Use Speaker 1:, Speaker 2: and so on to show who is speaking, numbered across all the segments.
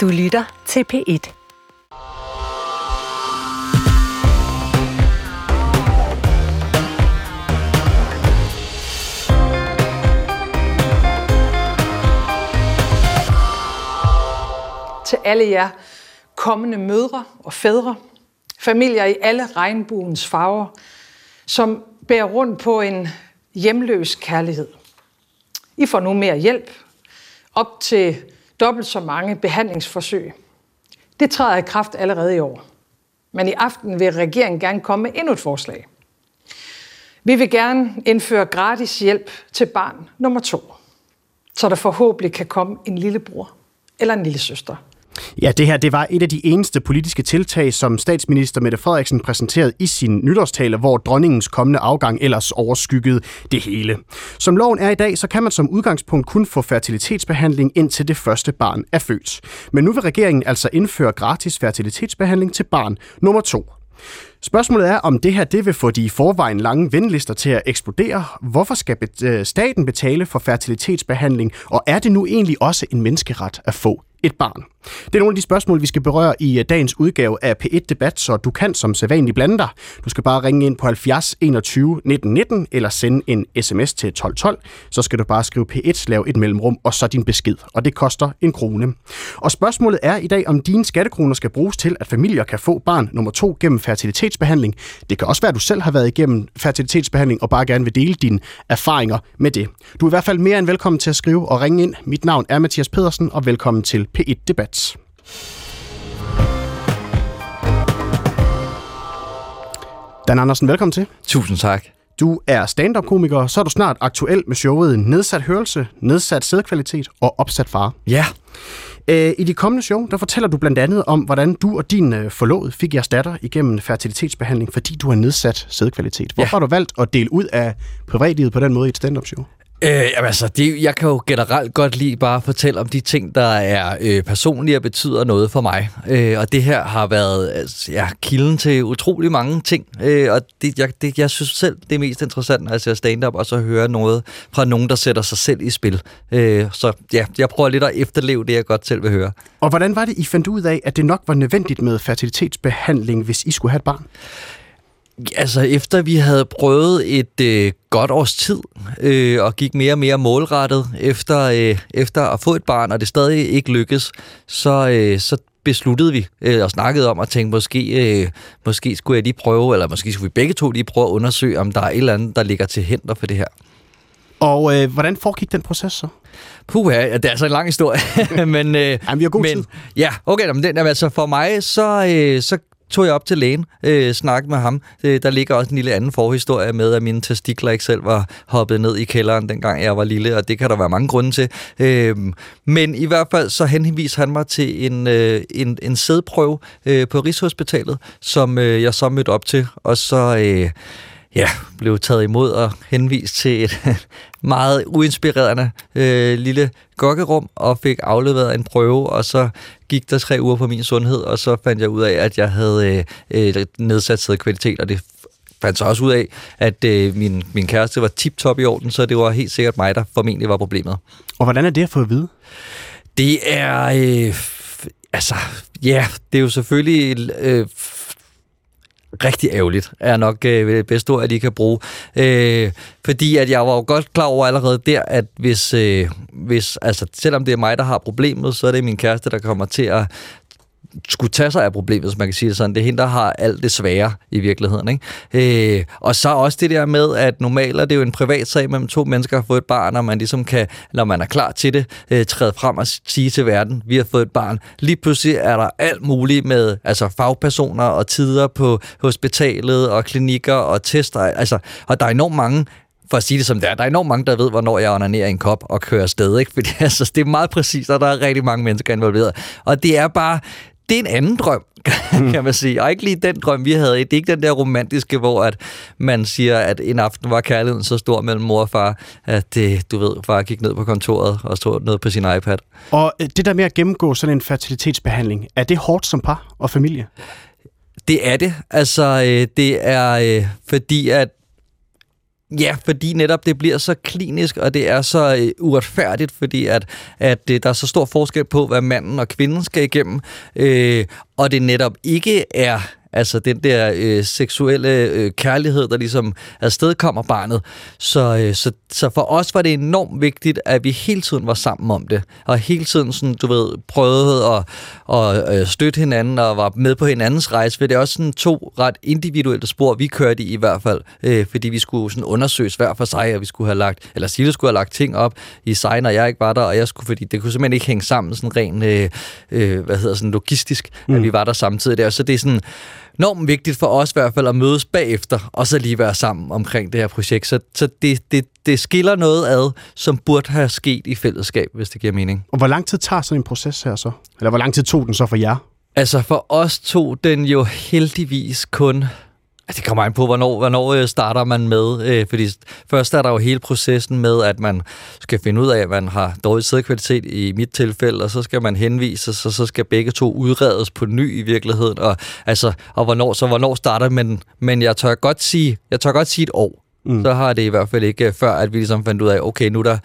Speaker 1: Du lytter til P1.
Speaker 2: til alle jer kommende mødre og fædre, familier i alle regnbuens farver, som bærer rundt på en hjemløs kærlighed. I får nu mere hjælp, op til dobbelt så mange behandlingsforsøg. Det træder i kraft allerede i år. Men i aften vil regeringen gerne komme med endnu et forslag. Vi vil gerne indføre gratis hjælp til barn nummer to, så der forhåbentlig kan komme en lillebror eller en lille søster.
Speaker 3: Ja, det her det var et af de eneste politiske tiltag, som statsminister Mette Frederiksen præsenterede i sin nytårstale, hvor dronningens kommende afgang ellers overskyggede det hele. Som loven er i dag, så kan man som udgangspunkt kun få fertilitetsbehandling indtil det første barn er født. Men nu vil regeringen altså indføre gratis fertilitetsbehandling til barn nummer to. Spørgsmålet er, om det her det vil få de i forvejen lange ventelister til at eksplodere. Hvorfor skal øh, staten betale for fertilitetsbehandling, og er det nu egentlig også en menneskeret at få et barn? Det er nogle af de spørgsmål, vi skal berøre i øh, dagens udgave af P1 Debat, så du kan som sædvanlig blande dig. Du skal bare ringe ind på 70 21 19 19 eller sende en sms til 1212. Så skal du bare skrive P1, lave et mellemrum og så din besked, og det koster en krone. Og spørgsmålet er i dag, om dine skattekroner skal bruges til, at familier kan få barn nummer to gennem fertilitet fertilitetsbehandling. Det kan også være, at du selv har været igennem fertilitetsbehandling og bare gerne vil dele dine erfaringer med det. Du er i hvert fald mere end velkommen til at skrive og ringe ind. Mit navn er Mathias Pedersen, og velkommen til P1 Debat. Dan Andersen, velkommen til.
Speaker 4: Tusind tak.
Speaker 3: Du er stand-up-komiker, så er du snart aktuel med showet Nedsat Hørelse, Nedsat Sædkvalitet og Opsat Far.
Speaker 4: Ja.
Speaker 3: Øh, I de kommende show, der fortæller du blandt andet om, hvordan du og din øh, forlovede fik jeres datter igennem fertilitetsbehandling, fordi du har nedsat sædkvalitet. Hvorfor ja. har du valgt at dele ud af privatlivet på den måde i et stand-up show?
Speaker 4: Øh, jamen altså, det, jeg kan jo generelt godt lide bare at fortælle om de ting, der er øh, personlige og betyder noget for mig. Øh, og det her har været altså, ja, kilden til utrolig mange ting. Øh, og det, jeg, det, jeg synes selv, det er mest interessant, altså, når jeg ser stand-up, og så høre noget fra nogen, der sætter sig selv i spil. Øh, så ja, jeg prøver lidt at efterleve det, jeg godt selv vil høre.
Speaker 3: Og hvordan var det, I fandt ud af, at det nok var nødvendigt med fertilitetsbehandling, hvis I skulle have et barn?
Speaker 4: Altså, efter vi havde prøvet et øh, godt års tid, øh, og gik mere og mere målrettet efter, øh, efter at få et barn, og det stadig ikke lykkes, så, øh, så besluttede vi øh, og snakkede om at tænke, måske, øh, måske skulle jeg lige prøve, eller måske skulle vi begge to lige prøve at undersøge, om der er et eller andet, der ligger til hænder for det her.
Speaker 3: Og øh, hvordan foregik den proces så?
Speaker 4: Puh, ja, det er altså en lang historie. men, øh,
Speaker 3: Jamen, vi har god
Speaker 4: men,
Speaker 3: tid.
Speaker 4: Ja, okay, men den, altså for mig, så, øh, så tog jeg op til lægen, øh, snakkede med ham. Øh, der ligger også en lille anden forhistorie med, at mine testikler ikke selv var hoppet ned i kælderen, dengang jeg var lille, og det kan der være mange grunde til. Øh, men i hvert fald så henviste han mig til en, øh, en, en sædprøve øh, på Rigshospitalet, som øh, jeg så mødte op til, og så... Øh, ja, blev taget imod og henvist til et meget uinspirerende øh, lille gokkerum og fik afleveret en prøve, og så gik der tre uger på min sundhed, og så fandt jeg ud af, at jeg havde øh, nedsat kvalitet, og det fandt så også ud af, at øh, min, min kæreste var tip-top i orden, så det var helt sikkert mig, der formentlig var problemet.
Speaker 3: Og hvordan er det at få at vide?
Speaker 4: Det er... Øh, altså, ja, det er jo selvfølgelig... Øh, rigtig ærgerligt, er nok øh, det bedste ord, at de kan bruge. Øh, fordi at jeg var jo godt klar over allerede der, at hvis, øh, hvis, altså selvom det er mig, der har problemet, så er det min kæreste, der kommer til at skulle tage sig af problemet, hvis man kan sige det sådan. Det er hende, der har alt det svære i virkeligheden. Ikke? Øh, og så også det der med, at normalt er det jo en privat sag mellem to mennesker har fået et barn, og man ligesom kan, når man er klar til det, øh, træde frem og sige til verden, vi har fået et barn. Lige pludselig er der alt muligt med altså fagpersoner og tider på hospitalet og klinikker og tester. Altså, og der er enormt mange for at sige det som det er, der er enormt mange, der ved, hvornår jeg onanerer en kop og kører afsted, ikke? Fordi altså, det er meget præcist, og der er rigtig mange mennesker involveret. Og det er bare, det er en anden drøm, kan man sige. Og ikke lige den drøm, vi havde. Det er ikke den der romantiske, hvor at man siger, at en aften var kærligheden så stor mellem mor og far, at det, du ved, far gik ned på kontoret og stod ned på sin iPad.
Speaker 3: Og øh, det der med at gennemgå sådan en fertilitetsbehandling, er det hårdt som par og familie?
Speaker 4: Det er det. Altså, øh, det er øh, fordi, at Ja, fordi netop det bliver så klinisk, og det er så øh, uretfærdigt, fordi at, at øh, der er så stor forskel på, hvad manden og kvinden skal igennem, øh, og det netop ikke er Altså den der øh, seksuelle øh, kærlighed, der ligesom afsted kommer barnet. Så, øh, så, så for os var det enormt vigtigt, at vi hele tiden var sammen om det. Og hele tiden sådan, du ved, prøvede at, at, øh, støtte hinanden og var med på hinandens rejse. For det er også sådan to ret individuelle spor, vi kørte i i hvert fald. Øh, fordi vi skulle sådan undersøges hver for sig, og vi skulle have lagt, eller Sille skulle have lagt ting op i sig, når jeg ikke var der, og jeg skulle, fordi det kunne simpelthen ikke hænge sammen sådan rent, øh, øh, hvad hedder sådan logistisk, mm. at vi var der samtidig der. Så det er sådan, enormt vigtigt for os i hvert fald at mødes bagefter, og så lige være sammen omkring det her projekt. Så, så det, det, det skiller noget ad, som burde have sket i fællesskab, hvis det giver mening.
Speaker 3: Og hvor lang tid tager sådan en proces her så? Eller hvor lang tid tog den så for jer?
Speaker 4: Altså for os tog den jo heldigvis kun det kommer an på, hvornår, hvornår øh, starter man med. Øh, fordi først er der jo hele processen med, at man skal finde ud af, at man har dårlig sædkvalitet i mit tilfælde, og så skal man henvise, så, så skal begge to udredes på ny i virkeligheden. Og, altså, og hvornår, så hvornår starter man? Men jeg tør godt sige, jeg tør godt sige et år. Mm. Så har det i hvert fald ikke før, at vi ligesom fandt ud af, okay, nu, der,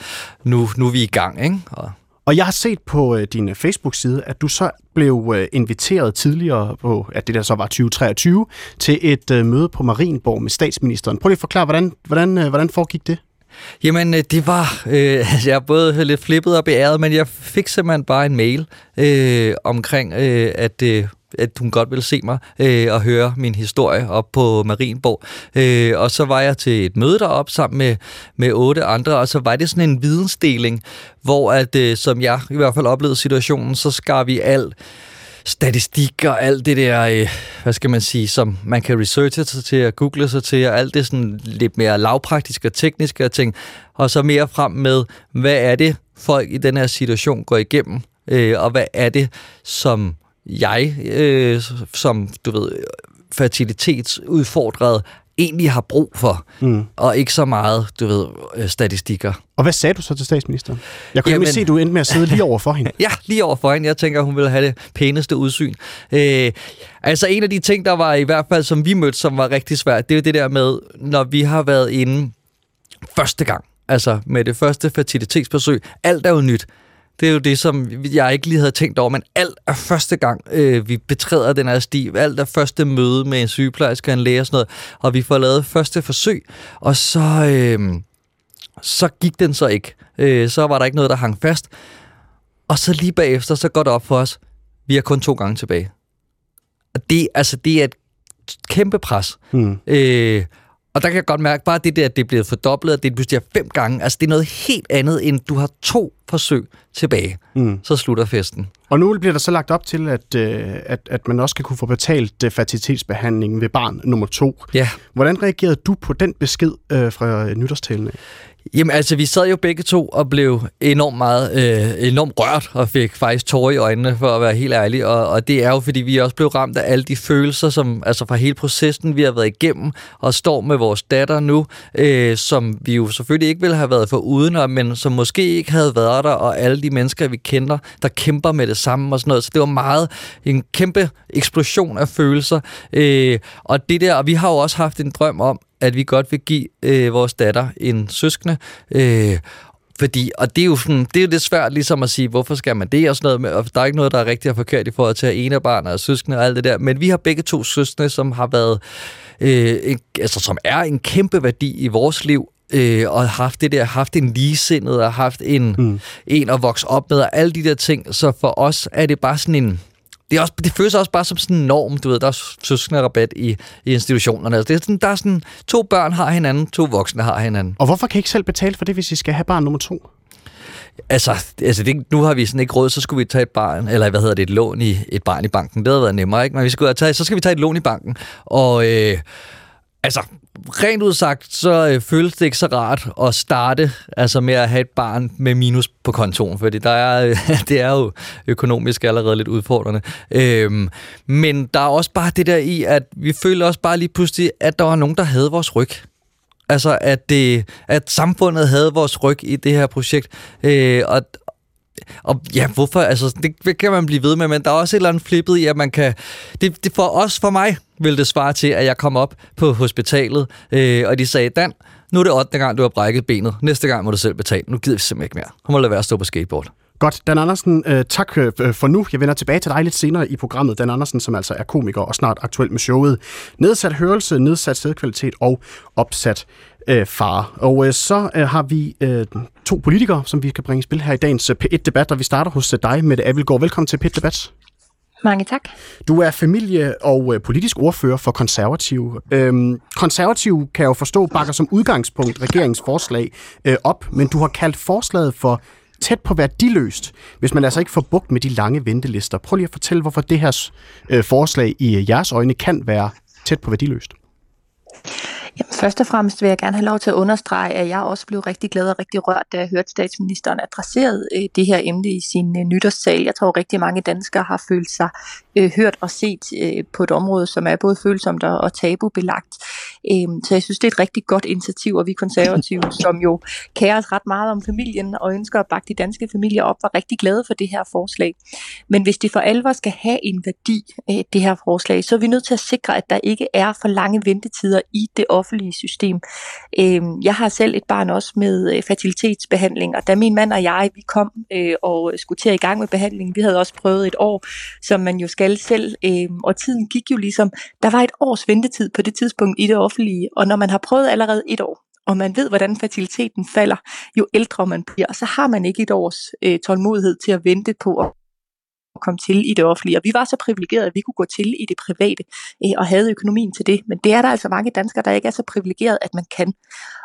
Speaker 4: nu, nu er vi i gang. Ikke? Og
Speaker 3: og jeg har set på øh, din Facebook-side, at du så blev øh, inviteret tidligere på, at det der så var 2023, til et øh, møde på Marienborg med statsministeren. Prøv lige at forklare, hvordan, hvordan, øh, hvordan foregik det?
Speaker 4: Jamen, øh, det var... Øh, jeg er både lidt flippet og beæret, men jeg fik simpelthen bare en mail øh, omkring, øh, at... Øh, at hun godt ville se mig øh, og høre min historie op på Marienborg. Øh, og så var jeg til et møde derop sammen med, med otte andre, og så var det sådan en vidensdeling, hvor at, øh, som jeg i hvert fald oplevede situationen, så skar vi alt statistik og alt det der, øh, hvad skal man sige, som man kan researche sig til og google sig til, og alt det sådan lidt mere lavpraktiske og tekniske ting, og så mere frem med, hvad er det, folk i den her situation går igennem, øh, og hvad er det, som jeg, øh, som du ved, fertilitetsudfordret, egentlig har brug for, mm. og ikke så meget, du ved, øh, statistikker.
Speaker 3: Og hvad sagde du så til statsministeren? Jeg kunne Jamen, se, at du endte med at sidde lige over for hende.
Speaker 4: ja, lige over for hende. Jeg tænker, hun ville have det pæneste udsyn. Øh, altså en af de ting, der var i hvert fald, som vi mødte, som var rigtig svært, det er jo det der med, når vi har været inde første gang, altså med det første fertilitetsbesøg, alt er jo nyt. Det er jo det, som jeg ikke lige havde tænkt over, men alt er første gang, øh, vi betræder den her sti. Alt er første møde med en sygeplejerske og en læge og sådan noget, og vi får lavet første forsøg, og så, øh, så gik den så ikke. Øh, så var der ikke noget, der hang fast. Og så lige bagefter, så går det op for os, vi har kun to gange tilbage. Og det, altså, det er et kæmpe pres. Mm. Øh, og der kan jeg godt mærke, bare det der, at det er blevet fordoblet, at det pludselig er fem gange, altså det er noget helt andet, end du har to forsøg tilbage. Mm. Så slutter festen.
Speaker 3: Og nu bliver der så lagt op til, at, øh, at, at man også skal kunne få betalt øh, fertilitetsbehandling ved barn nummer to.
Speaker 4: Ja.
Speaker 3: Hvordan reagerede du på den besked øh, fra nytårstalen?
Speaker 4: Jamen altså, vi sad jo begge to og blev enormt meget, øh, enormt rørt og fik faktisk tårer i øjnene, for at være helt ærlig. Og, og det er jo, fordi vi også blev ramt af alle de følelser, som altså fra hele processen, vi har været igennem, og står med vores datter nu, øh, som vi jo selvfølgelig ikke ville have været for uden, men som måske ikke havde været der, og alle de mennesker, vi kender, der kæmper med det samme og sådan noget. Så det var meget en kæmpe eksplosion af følelser. Øh, og det der, og vi har jo også haft en drøm om, at vi godt vil give øh, vores datter en søskende. Øh, fordi, og det er jo sådan, det er jo lidt svært ligesom at sige, hvorfor skal man det og sådan noget, og der er ikke noget, der er rigtig forkert i forhold til at ene barn og søskende og alt det der, men vi har begge to søskende, som har været, øh, en, altså som er en kæmpe værdi i vores liv, øh, og haft det der, haft en ligesindet og haft en, mm. en at vokse op med, og alle de der ting, så for os er det bare sådan en, det, er også, det føles også bare som sådan en norm, du ved, der er søskende rabat i, i institutionerne. Altså, det er sådan, der er sådan, to børn har hinanden, to voksne har hinanden.
Speaker 3: Og hvorfor kan I ikke selv betale for det, hvis I skal have barn nummer to?
Speaker 4: Altså, altså det, nu har vi sådan ikke råd, så skulle vi tage et barn, eller hvad hedder det, et lån i et barn i banken. Det havde været nemmere, ikke? Men vi skulle tage, så skal vi tage et lån i banken. Og øh, altså, rent udsagt, så øh, føles det ikke så rart at starte altså med at have et barn med minus på kontoen, fordi der er, øh, det er jo økonomisk allerede lidt udfordrende. Øhm, men der er også bare det der i, at vi føler også bare lige pludselig, at der var nogen, der havde vores ryg. Altså, at, det, at samfundet havde vores ryg i det her projekt. Øh, og, og ja, hvorfor? Altså, det kan man blive ved med, men der er også et eller andet flippet i, at man kan... Det, det for os, for mig, ville det svare til, at jeg kom op på hospitalet, øh, og de sagde, Dan, nu er det 8. gang, du har brækket benet. Næste gang må du selv betale. Nu gider vi simpelthen ikke mere. Hun må lade være at stå på skateboard.
Speaker 3: Godt. Dan Andersen, øh, tak øh, øh for nu. Jeg vender tilbage til dig lidt senere i programmet. Dan Andersen, som altså er komiker og snart aktuel med showet. Nedsat hørelse, nedsat sædkvalitet og opsat øh, far. Og øh, så øh, har vi øh, to politikere, som vi kan bringe i spil her i dagens øh, P1-debat, og vi starter hos øh, dig, Mette Abelgaard. Velkommen til P1-debat.
Speaker 1: Mange tak.
Speaker 3: Du er familie- og øh, politisk ordfører for konservative. Øhm, konservative kan jo forstå bakker som udgangspunkt regeringens forslag øh, op, men du har kaldt forslaget for tæt på værdiløst, hvis man altså ikke får bugt med de lange ventelister. Prøv lige at fortælle, hvorfor det her øh, forslag i jeres øjne kan være tæt på værdiløst.
Speaker 1: Jamen, først og fremmest vil jeg gerne have lov til at understrege, at jeg også blev rigtig glad og rigtig rørt, da jeg hørte statsministeren adresseret øh, det her emne i sin øh, nytårssal. Jeg tror rigtig mange danskere har følt sig øh, hørt og set øh, på et område, som er både følsomt og, og tabubelagt. Øh, så jeg synes, det er et rigtig godt initiativ, og vi konservative, som jo kærer os ret meget om familien og ønsker at bakke de danske familier op, var rigtig glade for det her forslag. Men hvis det for alvor skal have en værdi, øh, det her forslag, så er vi nødt til at sikre, at der ikke er for lange ventetider i det offentlige system. Øh, jeg har selv et barn også med øh, fertilitetsbehandling, og da min mand og jeg, vi kom øh, og skulle til at i gang med behandlingen, vi havde også prøvet et år, som man jo skal selv, øh, og tiden gik jo ligesom, der var et års ventetid på det tidspunkt i det offentlige, og når man har prøvet allerede et år, og man ved, hvordan fertiliteten falder, jo ældre man bliver, så har man ikke et års øh, tålmodighed til at vente på at komme til i det offentlige. Og vi var så privilegerede, at vi kunne gå til i det private øh, og havde økonomien til det. Men det er der altså mange danskere, der ikke er så privilegerede, at man kan.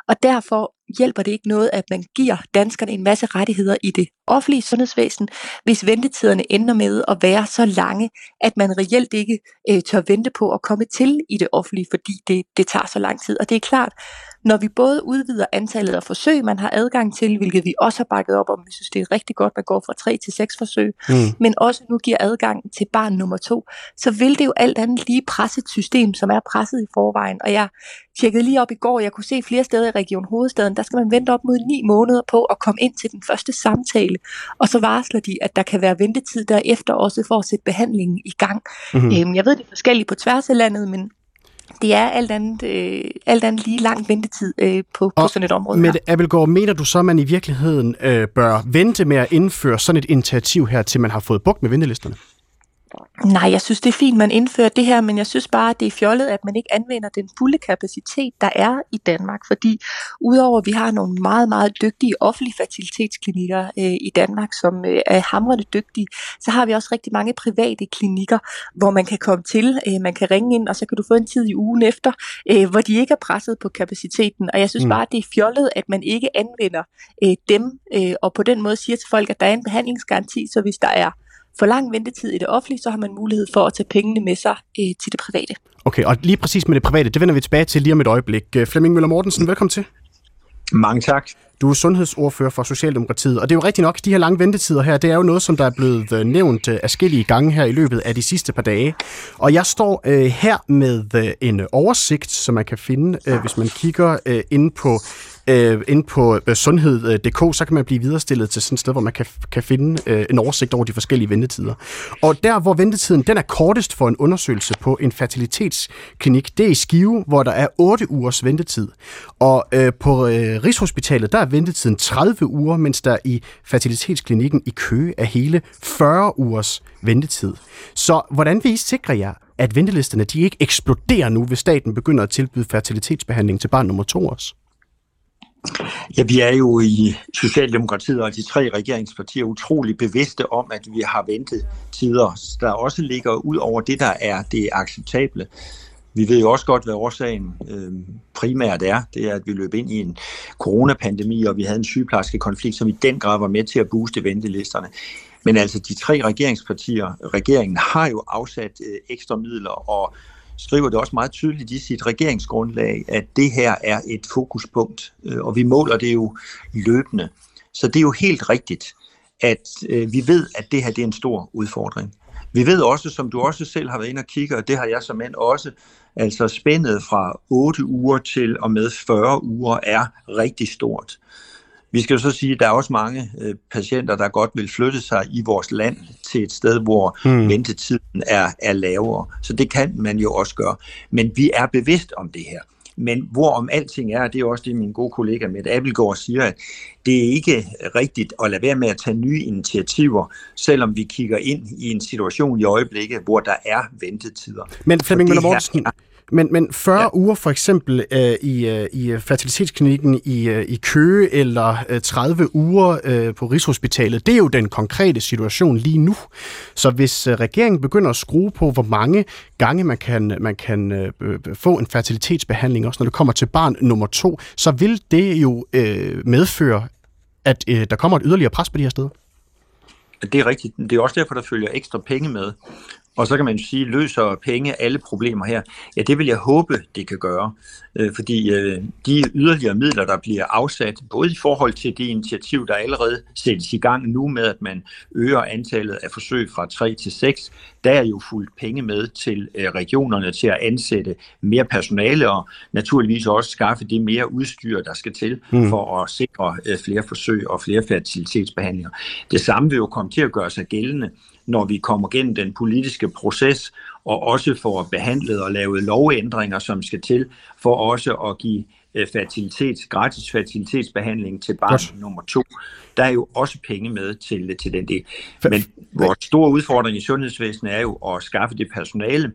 Speaker 1: Og derfor hjælper det ikke noget, at man giver danskerne en masse rettigheder i det offentlige sundhedsvæsen, hvis ventetiderne ender med at være så lange, at man reelt ikke øh, tør vente på at komme til i det offentlige, fordi det, det tager så lang tid. Og det er klart, når vi både udvider antallet af forsøg, man har adgang til, hvilket vi også har bakket op om, vi synes det er rigtig godt, man går fra 3 til 6 forsøg, mm. men også nu giver adgang til barn nummer to, så vil det jo alt andet lige presse et system, som er presset i forvejen. Og jeg tjekkede lige op i går, jeg kunne se flere steder i Region Hovedstaden, der skal man vente op mod 9 måneder på at komme ind til den første samtale, og så varsler de, at der kan være ventetid derefter også for at sætte behandlingen i gang. Mm-hmm. Øhm, jeg ved, det er forskelligt på tværs af landet, men det er alt andet, øh, alt andet lige lang ventetid øh, på, på sådan et område
Speaker 3: Med Abelgaard, mener du så, at man i virkeligheden øh, bør vente med at indføre sådan et initiativ her, til man har fået bukt med ventelisterne?
Speaker 1: Nej, jeg synes, det er fint, man indfører det her, men jeg synes bare, at det er fjollet, at man ikke anvender den fulde kapacitet, der er i Danmark. Fordi udover at vi har nogle meget, meget dygtige offentlige fertilitetsklinikker øh, i Danmark, som øh, er hamrende dygtige, så har vi også rigtig mange private klinikker, hvor man kan komme til, øh, man kan ringe ind, og så kan du få en tid i ugen efter, øh, hvor de ikke er presset på kapaciteten. Og jeg synes mm. bare, at det er fjollet, at man ikke anvender øh, dem, øh, og på den måde siger til folk, at der er en behandlingsgaranti, så hvis der er for lang ventetid i det offentlige, så har man mulighed for at tage pengene med sig øh, til det private.
Speaker 3: Okay, og lige præcis med det private, det vender vi tilbage til lige om et øjeblik. Øh, Flemming Møller Mortensen, velkommen til.
Speaker 5: Mange tak.
Speaker 3: Du er sundhedsordfører for Socialdemokratiet, og det er jo rigtigt nok, de her lange ventetider her, det er jo noget, som der er blevet øh, nævnt øh, afskillige gange her i løbet af de sidste par dage. Og jeg står øh, her med øh, en oversigt, som man kan finde, øh, hvis man kigger øh, ind på øh, ind på øh, sundhed.dk, så kan man blive viderestillet til sådan et sted, hvor man kan, kan finde øh, en oversigt over de forskellige ventetider. Og der, hvor ventetiden den er kortest for en undersøgelse på en fertilitetsklinik, det er i Skive, hvor der er 8 ugers ventetid. Og øh, på øh, Rigshospitalet, der er ventetiden 30 uger, mens der i fertilitetsklinikken i Køge er hele 40 ugers ventetid. Så hvordan vil I sikre jer, at ventelisterne de ikke eksploderer nu, hvis staten begynder at tilbyde fertilitetsbehandling til barn nummer to også?
Speaker 5: Ja, vi er jo i Socialdemokratiet og de tre regeringspartier utrolig bevidste om, at vi har ventet tider, der også ligger ud over det, der er det acceptable. Vi ved jo også godt, hvad årsagen øh, primært er. Det er, at vi løb ind i en coronapandemi, og vi havde en sygeplejerske konflikt, som i den grad var med til at booste ventelisterne. Men altså, de tre regeringspartier, regeringen har jo afsat øh, ekstra midler, og skriver det også meget tydeligt i sit regeringsgrundlag, at det her er et fokuspunkt, øh, og vi måler det jo løbende. Så det er jo helt rigtigt, at øh, vi ved, at det her det er en stor udfordring. Vi ved også, som du også selv har været inde og kigge, og det har jeg som mand også, altså spændet fra 8 uger til og med 40 uger er rigtig stort. Vi skal jo så sige, at der er også mange øh, patienter, der godt vil flytte sig i vores land til et sted, hvor hmm. ventetiden er, er lavere. Så det kan man jo også gøre. Men vi er bevidst om det her. Men hvorom alting er, det er også det, min gode kollega med Appelgaard siger, at det er ikke rigtigt at lade være med at tage nye initiativer, selvom vi kigger ind i en situation i øjeblikket, hvor der er ventetider.
Speaker 3: Men Flemming Møller Mortensen, men, men 40 ja. uger for eksempel øh, i, øh, i fertilitetsklinikken i, øh, i Køge, eller øh, 30 uger øh, på Rigshospitalet, det er jo den konkrete situation lige nu. Så hvis øh, regeringen begynder at skrue på, hvor mange gange man kan, man kan øh, få en fertilitetsbehandling, også når det kommer til barn nummer to, så vil det jo øh, medføre, at øh, der kommer et yderligere pres på de her steder.
Speaker 5: Det er rigtigt. Det er også derfor, der følger ekstra penge med. Og så kan man sige, løser penge alle problemer her? Ja, det vil jeg håbe, det kan gøre. Øh, fordi øh, de yderligere midler, der bliver afsat, både i forhold til det initiativ, der allerede sættes i gang nu med, at man øger antallet af forsøg fra 3 til 6, der er jo fuldt penge med til øh, regionerne til at ansætte mere personale og naturligvis også skaffe det mere udstyr, der skal til mm. for at sikre flere forsøg og flere fertilitetsbehandlinger. Det samme vil jo komme til at gøre sig gældende når vi kommer gennem den politiske proces, og også får behandlet og lavet lovændringer, som skal til, for også at give øh, fertilitets, gratis fertilitetsbehandling til barn Godt. nummer to. Der er jo også penge med til, til den del. Men vores store udfordring i sundhedsvæsenet er jo at skaffe det personale,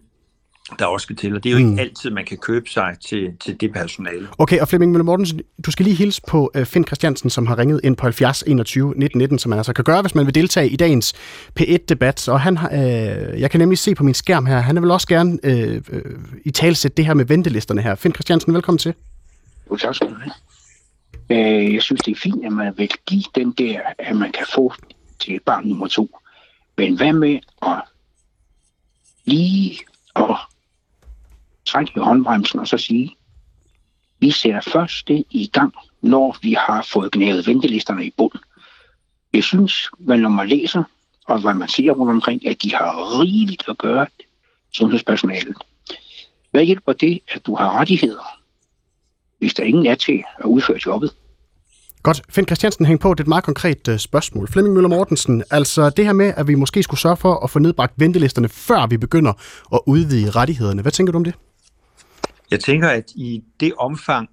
Speaker 5: der også skal til, og det er jo ikke mm. altid, man kan købe sig til, til det personale.
Speaker 3: Okay, og Flemming Møller Mortensen, du skal lige hilse på uh, Finn Christiansen, som har ringet ind på 70 21 19 19, som man altså kan gøre, hvis man vil deltage i dagens P1-debat. Og han har, uh, jeg kan nemlig se på min skærm her, han vil også gerne uh, uh, i talsætte det her med ventelisterne her. Finn Christiansen, velkommen til.
Speaker 6: Jo, tak skal du have. Jeg synes, det er fint, at man vil give den der, at man kan få til barn nummer to. Men hvad med at lige og trække i håndbremsen og så sige, vi sætter først det i gang, når vi har fået gnævet ventelisterne i bund. Jeg synes, hvad når man læser, og hvad man siger rundt omkring, at de har rigeligt at gøre sundhedspersonalet. Hvad hjælper det, at du har rettigheder, hvis der ingen er til at udføre jobbet?
Speaker 3: Godt. Finn Christiansen, hæng på. Det er et meget konkret uh, spørgsmål. Flemming Møller Mortensen, altså det her med, at vi måske skulle sørge for at få nedbragt ventelisterne, før vi begynder at udvide rettighederne. Hvad tænker du om det?
Speaker 5: Jeg tænker, at i det omfang,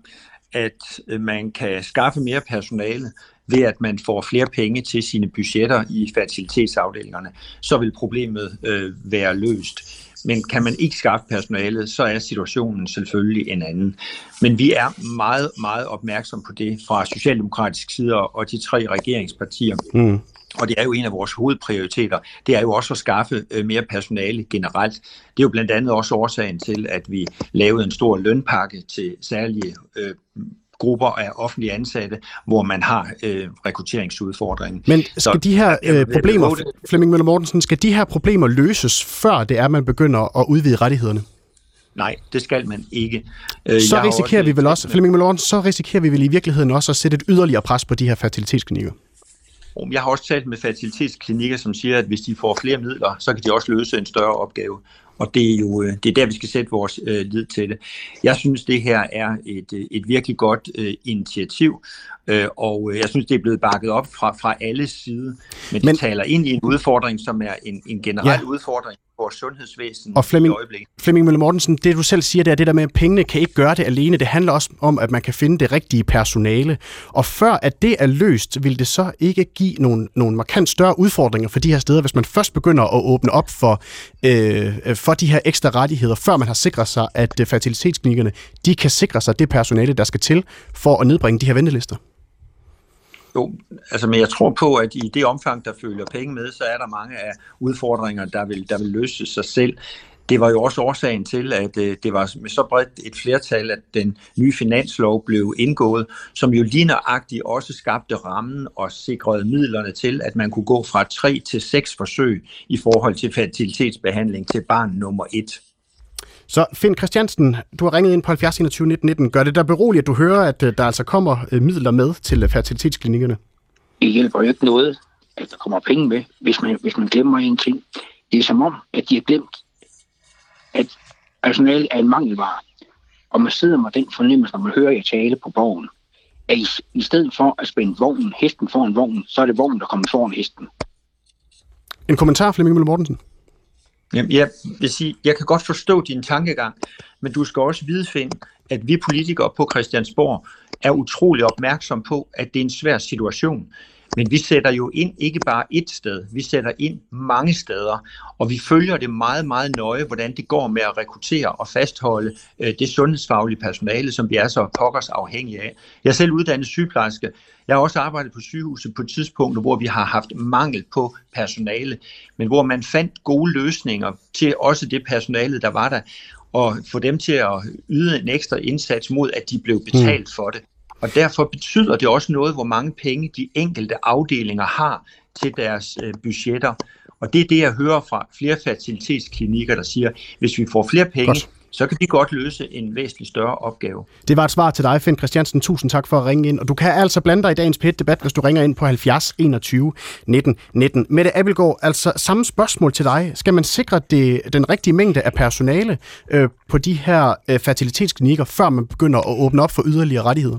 Speaker 5: at øh, man kan skaffe mere personale ved, at man får flere penge til sine budgetter i fertilitetsafdelingerne, så vil problemet øh, være løst. Men kan man ikke skaffe personalet, så er situationen selvfølgelig en anden. Men vi er meget, meget opmærksom på det fra socialdemokratisk side og de tre regeringspartier. Mm og det er jo en af vores hovedprioriteter, det er jo også at skaffe øh, mere personale generelt. Det er jo blandt andet også årsagen til, at vi lavede en stor lønpakke til særlige øh, grupper af offentlige ansatte, hvor man har øh, rekrutteringsudfordringen.
Speaker 3: Men skal Så, de her øh, problemer, Flemming Møller Mortensen, skal de her problemer løses, før det er, man begynder at udvide rettighederne?
Speaker 5: Nej, det skal man ikke.
Speaker 3: Øh, så risikerer også, vi vel også, Flemming Møller så risikerer vi vel i virkeligheden også at sætte et yderligere pres på de her fertilitetsklinikker.
Speaker 5: Jeg har også talt med fertilitetsklinikker, som siger, at hvis de får flere midler, så kan de også løse en større opgave. Og det er jo øh, det er der, vi skal sætte vores øh, lid til det. Jeg synes, det her er et, øh, et virkelig godt øh, initiativ, øh, og øh, jeg synes, det er blevet bakket op fra, fra alle sider. Men, Men det taler ind i en udfordring, som er en, en generel ja. udfordring vores sundhedsvæsen
Speaker 3: og Flemming, i øjeblikket. Flemming Møller Mortensen, det du selv siger, det er det der med, at pengene kan ikke gøre det alene. Det handler også om, at man kan finde det rigtige personale. Og før at det er løst, vil det så ikke give nogle, nogle markant større udfordringer for de her steder, hvis man først begynder at åbne op for, øh, for de her ekstra rettigheder, før man har sikret sig, at øh, fertilitetsklinikkerne de kan sikre sig det personale, der skal til for at nedbringe de her ventelister?
Speaker 5: Jo, altså, men jeg tror på, at i det omfang, der følger penge med, så er der mange af udfordringer, der vil, der vil løse sig selv. Det var jo også årsagen til, at øh, det var med så bredt et flertal, at den nye finanslov blev indgået, som jo lige nøjagtigt også skabte rammen og sikrede midlerne til, at man kunne gå fra tre til seks forsøg i forhold til fertilitetsbehandling til barn nummer et.
Speaker 3: Så Finn Christiansen, du har ringet ind på 70 21 19 19. Gør det der beroligt, at du hører, at øh, der altså kommer øh, midler med til øh, fertilitetsklinikkerne?
Speaker 6: Det hjælper jo ikke noget, at der kommer penge med, hvis man, hvis man glemmer en ting. Det er som om, at de har glemt, at personale er en mangelvare. Og man sidder med den fornemmelse, når man hører jer tale på borgen, at i, i stedet for at spænde vognen, hesten foran vognen, så er det vognen, der kommer foran hesten.
Speaker 3: En kommentar, Flemming Møller Mortensen?
Speaker 5: Jamen, jeg vil sige, jeg kan godt forstå din tankegang, men du skal også vide, Finn, at vi politikere på Christiansborg er utrolig opmærksom på, at det er en svær situation. Men vi sætter jo ind ikke bare et sted, vi sætter ind mange steder, og vi følger det meget, meget nøje, hvordan det går med at rekruttere og fastholde øh, det sundhedsfaglige personale, som vi er så pokkers afhængige af. Jeg er selv uddannet sygeplejerske. Jeg har også arbejdet på sygehuset på et tidspunkt, hvor vi har haft mangel på personale, men hvor man fandt gode løsninger til også det personale, der var der og få dem til at yde en ekstra indsats mod, at de blev betalt for det. Og derfor betyder det også noget, hvor mange penge de enkelte afdelinger har til deres øh, budgetter. Og det er det, jeg hører fra flere facilitetsklinikker, der siger, hvis vi får flere penge, Godt. så kan vi godt løse en væsentlig større opgave.
Speaker 3: Det var et svar til dig, Finn Christiansen. Tusind tak for at ringe ind. Og du kan altså blande dig i dagens pæt-debat, hvis du ringer ind på 70 21 19 19. Mette Abelgaard, altså samme spørgsmål til dig. Skal man sikre det, den rigtige mængde af personale øh, på de her øh, fertilitetsklinikker, før man begynder at åbne op for yderligere rettigheder?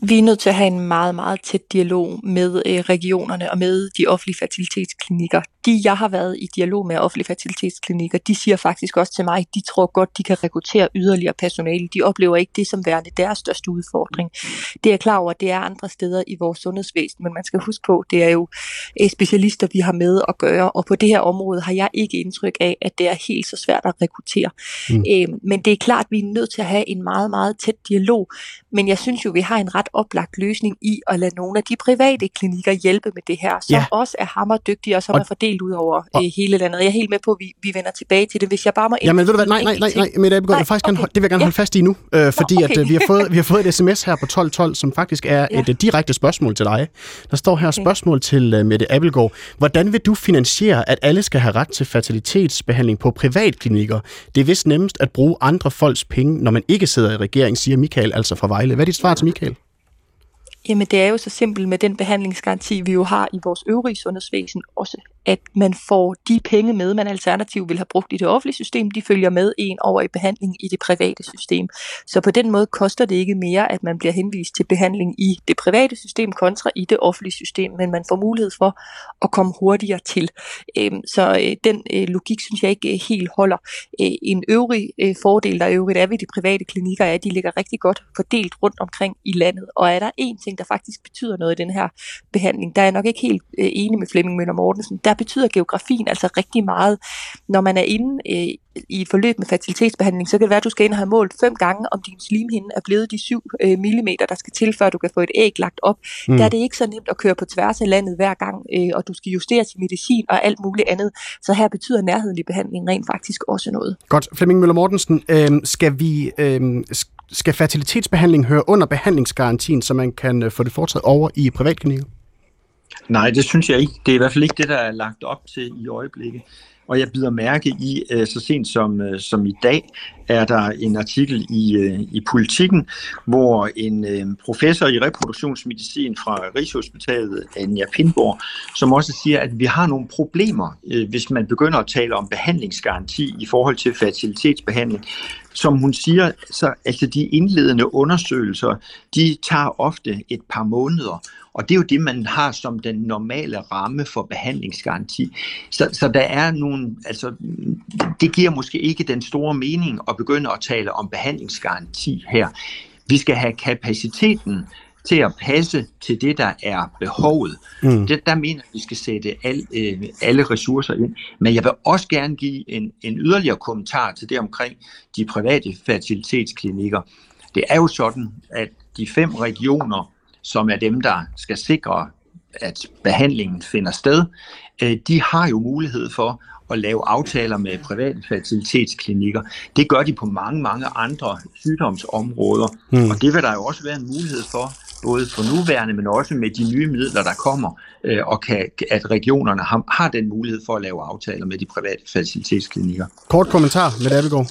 Speaker 1: Vi er nødt til at have en meget, meget tæt dialog med øh, regionerne og med de offentlige fertilitetsklinikker. De, jeg har været i dialog med offentlige fertilitetsklinikker, de siger faktisk også til mig, at de tror godt, de kan rekruttere yderligere personale. De oplever ikke det som værende deres største udfordring. Det er klar over, at det er andre steder i vores sundhedsvæsen, men man skal huske på, det er jo øh, specialister, vi har med at gøre, og på det her område har jeg ikke indtryk af, at det er helt så svært at rekruttere. Mm. Øh, men det er klart, at vi er nødt til at have en meget, meget tæt dialog, men jeg synes jo, vi har en ret oplagt løsning i at lade nogle af de private klinikker hjælpe med det her, som ja. også er hammerdygtige og som og, er fordelt ud over og, øh, hele landet. Jeg er helt med på, at vi, vi vender tilbage til det, hvis jeg bare må...
Speaker 3: Jamen ved du hvad, nej, nej, nej, nej, men det, jeg faktisk okay. det vil jeg gerne holde fast i nu, øh, fordi okay. at, øh, vi, har fået, vi har fået et sms her på 1212, som faktisk er ja. et uh, direkte spørgsmål til dig. Der står her okay. spørgsmål til uh, Mette Abelgaard. Hvordan vil du finansiere, at alle skal have ret til fertilitetsbehandling på privatklinikker? Det er vist nemmest at bruge andre folks penge, når man ikke sidder i regering, siger Michael altså fra Vejle. Hvad er dit svar til Michael?
Speaker 1: Jamen det er jo så simpelt med den behandlingsgaranti, vi jo har i vores øvrige sundhedsvæsen også, at man får de penge med, man alternativt vil have brugt i det offentlige system, de følger med en over i behandling i det private system. Så på den måde koster det ikke mere, at man bliver henvist til behandling i det private system kontra i det offentlige system, men man får mulighed for at komme hurtigere til. Øhm, så øh, den øh, logik synes jeg ikke øh, helt holder. En øvrig fordel, der øvrigt er ved de private klinikker, er, at de ligger rigtig godt fordelt rundt omkring i landet. Og er der en ting, der faktisk betyder noget i den her behandling, der er jeg nok ikke helt enig med Flemming Møller Mortensen, der betyder geografien altså rigtig meget. Når man er inde øh, i forløb med fertilitetsbehandling, så kan det være, at du skal ind og have målt fem gange, om din slimhinde er blevet de 7 øh, mm, der skal til, før du kan få et æg lagt op. Mm. Der er det ikke så nemt at køre på tværs af landet hver gang, øh, og du skal justere til medicin og alt muligt andet. Så her betyder nærheden i behandlingen rent faktisk også noget.
Speaker 3: Godt. Flemming Møller Mortensen, øh, skal vi... Øh, skal fertilitetsbehandling høre under behandlingsgarantien, så man kan øh, få det foretaget over i privatklinikker?
Speaker 5: Nej, det synes jeg ikke. Det er i hvert fald ikke det, der er lagt op til i øjeblikket. Og jeg bider mærke i, øh, så sent som, øh, som i dag, er der en artikel i, øh, i Politiken, hvor en professor i reproduktionsmedicin fra Rigshospitalet, Anja Pindborg, som også siger, at vi har nogle problemer, hvis man begynder at tale om behandlingsgaranti i forhold til fertilitetsbehandling. Som hun siger, så altså de indledende undersøgelser, de tager ofte et par måneder, og det er jo det, man har som den normale ramme for behandlingsgaranti. Så, så der er nogle, altså, det giver måske ikke den store mening at begynde at tale om behandlingsgaranti her. Vi skal have kapaciteten til at passe til det, der er behovet. Mm. Det, der mener vi skal sætte al, øh, alle ressourcer ind. Men jeg vil også gerne give en, en yderligere kommentar til det omkring de private fertilitetsklinikker. Det er jo sådan, at de fem regioner som er dem, der skal sikre, at behandlingen finder sted, øh, de har jo mulighed for at lave aftaler med private facilitetsklinikker. Det gør de på mange, mange andre sygdomsområder, mm. og det vil der jo også være en mulighed for, både for nuværende, men også med de nye midler, der kommer, øh, og kan, at regionerne har, har den mulighed for at lave aftaler med de private facilitetsklinikker.
Speaker 3: Kort kommentar med Abelgaard.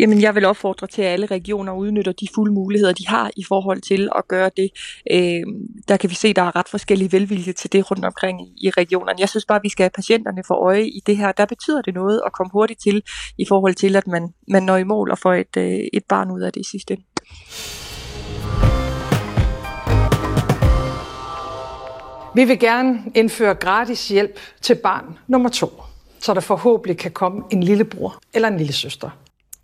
Speaker 1: Jamen, jeg vil opfordre til, at alle regioner udnytter de fulde muligheder, de har i forhold til at gøre det. Øh, der kan vi se, at der er ret forskellige velvilje til det rundt omkring i, regionerne. Jeg synes bare, at vi skal have patienterne for øje i det her. Der betyder det noget at komme hurtigt til, i forhold til, at man, man når i mål og får et, øh, et barn ud af det i sidste ende.
Speaker 2: Vi vil gerne indføre gratis hjælp til barn nummer to, så der forhåbentlig kan komme en lillebror eller en lille søster.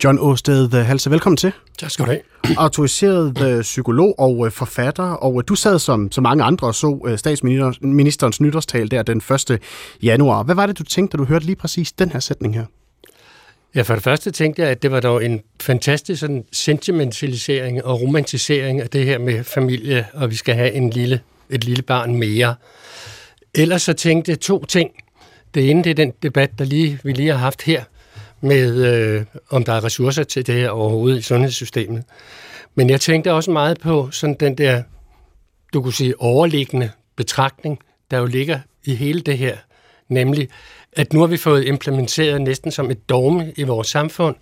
Speaker 3: John Åsted Halse, velkommen til.
Speaker 7: Tak skal du have.
Speaker 3: Autoriseret øh, psykolog og øh, forfatter, og øh, du sad som så mange andre og så statsministerens nytårstal der den 1. januar. Hvad var det, du tænkte, da du hørte lige præcis den her sætning her?
Speaker 7: Ja, for det første tænkte jeg, at det var dog en fantastisk sådan, sentimentalisering og romantisering af det her med familie, og vi skal have en lille, et lille barn mere. Ellers så tænkte jeg to ting. Det ene det er den debat, der lige, vi lige har haft her, med øh, om der er ressourcer til det her overhovedet i sundhedssystemet. Men jeg tænkte også meget på sådan den der, du kunne sige, overliggende betragtning, der jo ligger i hele det her, nemlig at nu har vi fået implementeret næsten som et dogme i vores samfund.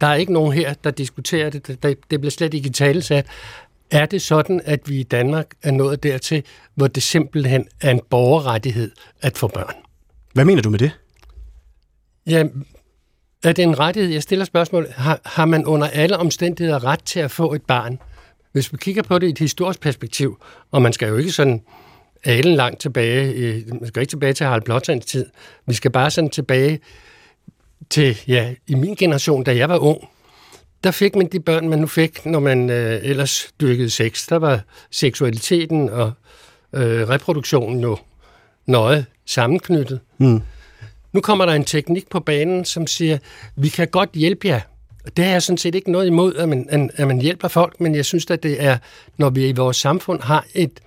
Speaker 7: Der er ikke nogen her, der diskuterer det. Det bliver slet ikke i talesat. Er det sådan, at vi i Danmark er nået dertil, hvor det simpelthen er en borgerrettighed at få børn?
Speaker 3: Hvad mener du med det?
Speaker 7: Ja, er det en rettighed? Jeg stiller spørgsmål. Har, har man under alle omstændigheder ret til at få et barn? Hvis vi kigger på det i et historisk perspektiv, og man skal jo ikke sådan alen langt tilbage, øh, man skal ikke tilbage til Harald Blåtands tid, vi skal bare sådan tilbage til, ja, i min generation, da jeg var ung, der fik man de børn, man nu fik, når man øh, ellers dyrkede sex. Der var seksualiteten og øh, reproduktionen jo nøje sammenknyttet. Mm. Nu kommer der en teknik på banen, som siger, vi kan godt hjælpe jer. Det har jeg sådan set ikke noget imod, at man, at man hjælper folk, men jeg synes, at det er, når vi i vores samfund har et,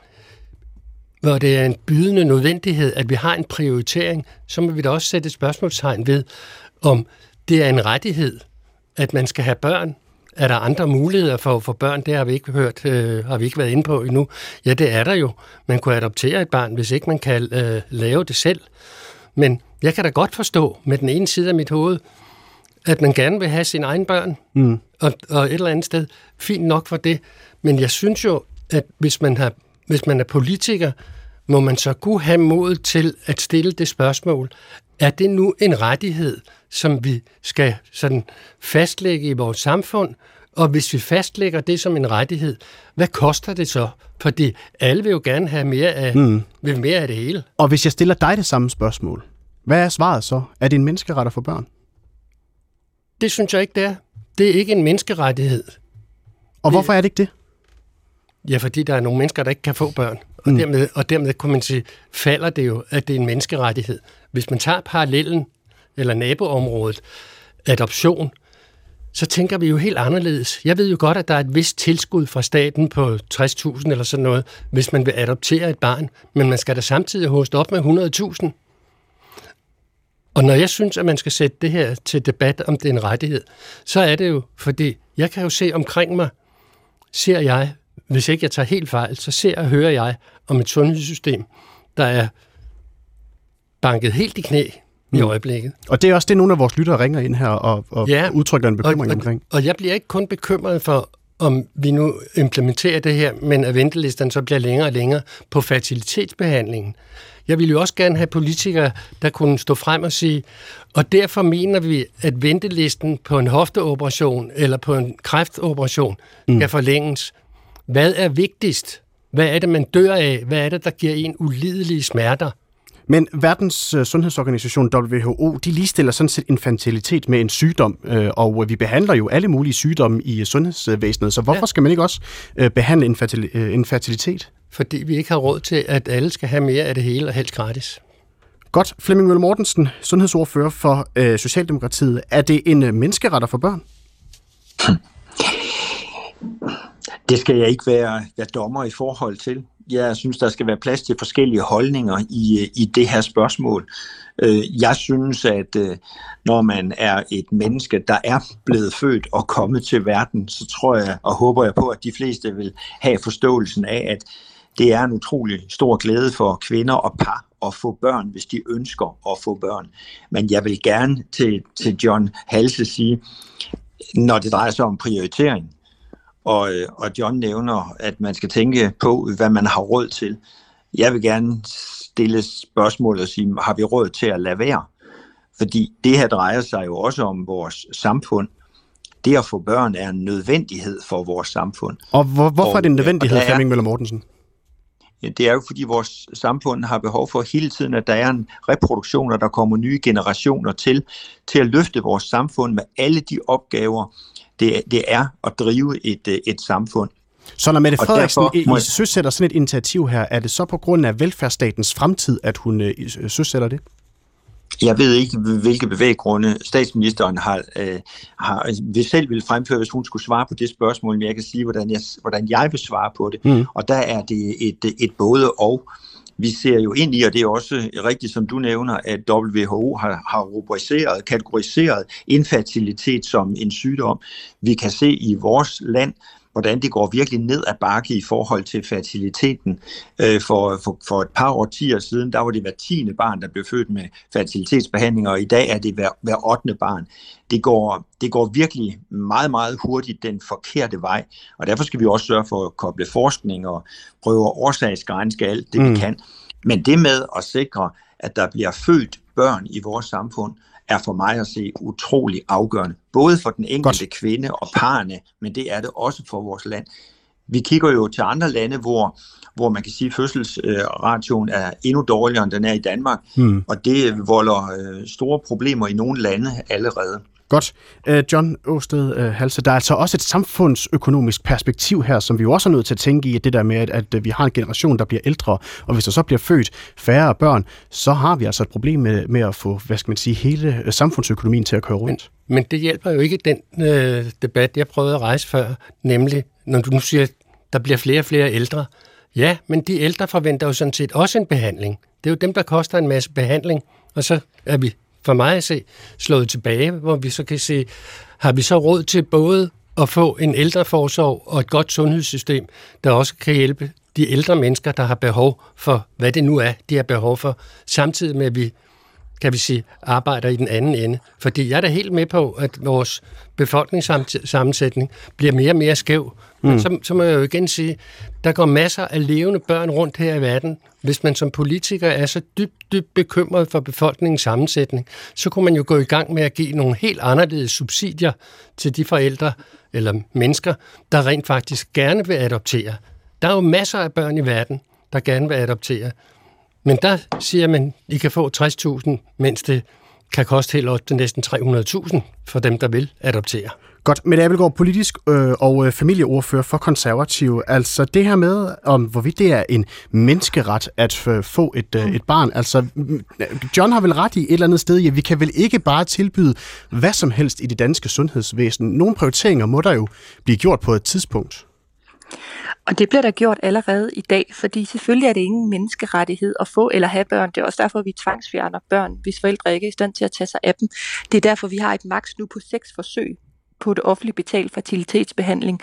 Speaker 7: hvor det er en bydende nødvendighed, at vi har en prioritering, så må vi da også sætte et spørgsmålstegn ved, om det er en rettighed, at man skal have børn. Er der andre muligheder for at få børn? Det har vi ikke hørt, øh, har vi ikke været inde på endnu. Ja, det er der jo. Man kunne adoptere et barn, hvis ikke man kan øh, lave det selv. Men jeg kan da godt forstå med den ene side af mit hoved, at man gerne vil have sine egne børn, mm. og, og et eller andet sted, fint nok for det. Men jeg synes jo, at hvis man, har, hvis man er politiker, må man så kunne have mod til at stille det spørgsmål, er det nu en rettighed, som vi skal sådan fastlægge i vores samfund, og hvis vi fastlægger det som en rettighed, hvad koster det så? Fordi alle vil jo gerne have mere af, mm. vil mere af det hele.
Speaker 3: Og hvis jeg stiller dig det samme spørgsmål, hvad er svaret så? Er det en menneskeret få børn?
Speaker 7: Det synes jeg ikke, det er. Det er ikke en menneskerettighed.
Speaker 3: Og det... hvorfor er det ikke det?
Speaker 7: Ja, fordi der er nogle mennesker, der ikke kan få børn. Og, mm. dermed, og dermed kunne man sige, falder det jo, at det er en menneskerettighed. Hvis man tager parallellen, eller naboområdet, adoption, så tænker vi jo helt anderledes. Jeg ved jo godt, at der er et vist tilskud fra staten på 60.000 eller sådan noget, hvis man vil adoptere et barn, men man skal da samtidig hoste op med 100.000. Og når jeg synes, at man skal sætte det her til debat, om det er en rettighed, så er det jo, fordi jeg kan jo se omkring mig, ser jeg, hvis ikke jeg tager helt fejl, så ser og hører jeg om et sundhedssystem, der er banket helt i knæ i mm. øjeblikket.
Speaker 3: Og det er også det, nogle af vores lyttere ringer ind her og, og ja, udtrykker en bekymring
Speaker 7: og,
Speaker 3: omkring.
Speaker 7: Og jeg bliver ikke kun bekymret for, om vi nu implementerer det her, men at ventelisterne så bliver længere og længere på fertilitetsbehandlingen. Jeg ville jo også gerne have politikere, der kunne stå frem og sige, og derfor mener vi, at ventelisten på en hofteoperation eller på en kræftoperation mm. kan forlænges. Hvad er vigtigst? Hvad er det, man dør af? Hvad er det, der giver en ulidelige smerter?
Speaker 3: Men Verdens øh, Sundhedsorganisation WHO, de ligestiller sådan set infantilitet med en sygdom, øh, og vi behandler jo alle mulige sygdomme i sundhedsvæsenet, så hvorfor ja. skal man ikke også øh, behandle infertilitet?
Speaker 7: Fordi vi ikke har råd til, at alle skal have mere af det hele og helst gratis.
Speaker 3: Godt. Flemming Møller Mortensen, sundhedsordfører for øh, Socialdemokratiet. Er det en øh, menneskeretter for børn?
Speaker 5: Det skal jeg ikke være, være dommer i forhold til. Jeg synes, der skal være plads til forskellige holdninger i, øh, i det her spørgsmål. Øh, jeg synes, at øh, når man er et menneske, der er blevet født og kommet til verden, så tror jeg og håber jeg på, at de fleste vil have forståelsen af, at det er en utrolig stor glæde for kvinder og par at få børn, hvis de ønsker at få børn. Men jeg vil gerne til, til John Halse sige, når det drejer sig om prioritering, og, og John nævner, at man skal tænke på, hvad man har råd til. Jeg vil gerne stille spørgsmål og sige, har vi råd til at lade være? Fordi det her drejer sig jo også om vores samfund. Det at få børn er en nødvendighed for vores samfund.
Speaker 3: Og hvor, hvorfor og, er det en nødvendighed, Flemming Møller Mortensen?
Speaker 5: det er jo fordi vores samfund har behov for hele tiden, at der er en reproduktion, og der kommer nye generationer til, til at løfte vores samfund med alle de opgaver, det, det er at drive et, øh, et samfund.
Speaker 3: Så når Mette Frederiksen derfor, I søsætter sådan et initiativ her, er det så på grund af velfærdsstatens fremtid, at hun øh, søsætter det?
Speaker 5: Jeg ved ikke, hvilke bevæggrunde statsministeren har, øh, har vil selv vil fremføre, hvis hun skulle svare på det spørgsmål, men jeg kan sige, hvordan jeg, hvordan jeg vil svare på det. Mm. Og der er det et, et både og. Vi ser jo ind i, og det er også rigtigt, som du nævner, at WHO har, har rubriceret, kategoriseret infertilitet som en sygdom. Vi kan se i vores land, hvordan det går virkelig ned ad bakke i forhold til fertiliteten. Øh, for, for, for et par årtier siden, der var det hver tiende barn, der blev født med fertilitetsbehandling, og i dag er det hver, hver 8. barn. Det går, det går virkelig meget, meget hurtigt den forkerte vej, og derfor skal vi også sørge for at koble forskning og prøve at årsagsgrænske alt det, mm. vi kan. Men det med at sikre, at der bliver født børn i vores samfund, er for mig at se utrolig afgørende. Både for den enkelte Godt. kvinde og parne, men det er det også for vores land. Vi kigger jo til andre lande, hvor, hvor man kan sige, at fødselsratioen er endnu dårligere, end den er i Danmark, hmm. og det volder øh, store problemer i nogle lande allerede.
Speaker 3: Godt. Øh, John Åsted øh, Halse, der er altså også et samfundsøkonomisk perspektiv her, som vi jo også er nødt til at tænke i, at det der med, at, at øh, vi har en generation, der bliver ældre, og hvis der så bliver født færre børn, så har vi altså et problem med, med at få, hvad skal man sige, hele samfundsøkonomien til at køre rundt.
Speaker 7: Men, men det hjælper jo ikke den øh, debat, jeg prøvede at rejse før, nemlig, når du nu siger, at der bliver flere og flere ældre. Ja, men de ældre forventer jo sådan set også en behandling. Det er jo dem, der koster en masse behandling, og så er vi for mig at se, slået tilbage, hvor vi så kan se, har vi så råd til både at få en ældreforsorg og et godt sundhedssystem, der også kan hjælpe de ældre mennesker, der har behov for, hvad det nu er, de har behov for, samtidig med, at vi kan vi sige, arbejder i den anden ende. Fordi jeg er da helt med på, at vores befolkningssammensætning bliver mere og mere skæv. Mm. Men så, så må jeg jo igen sige, der går masser af levende børn rundt her i verden. Hvis man som politiker er så dybt, dybt bekymret for befolkningens sammensætning, så kunne man jo gå i gang med at give nogle helt anderledes subsidier til de forældre eller mennesker, der rent faktisk gerne vil adoptere. Der er jo masser af børn i verden, der gerne vil adoptere. Men der siger man, at I kan få 60.000, mens det kan koste helt op til næsten 300.000 for dem, der vil adoptere.
Speaker 3: Godt, Mette Abelgaard, politisk øh, og øh, familieordfører for konservative. Altså det her med, om hvorvidt det er en menneskeret at øh, få et, øh, et barn. Altså mm, John har vel ret i et eller andet sted, ja, vi kan vel ikke bare tilbyde hvad som helst i det danske sundhedsvæsen. Nogle prioriteringer må der jo blive gjort på et tidspunkt.
Speaker 1: Og det bliver der gjort allerede i dag, fordi selvfølgelig er det ingen menneskerettighed at få eller have børn. Det er også derfor, vi tvangsfjerner børn, hvis forældre ikke er i stand til at tage sig af dem. Det er derfor, vi har et maks nu på seks forsøg på det offentligt betalt fertilitetsbehandling.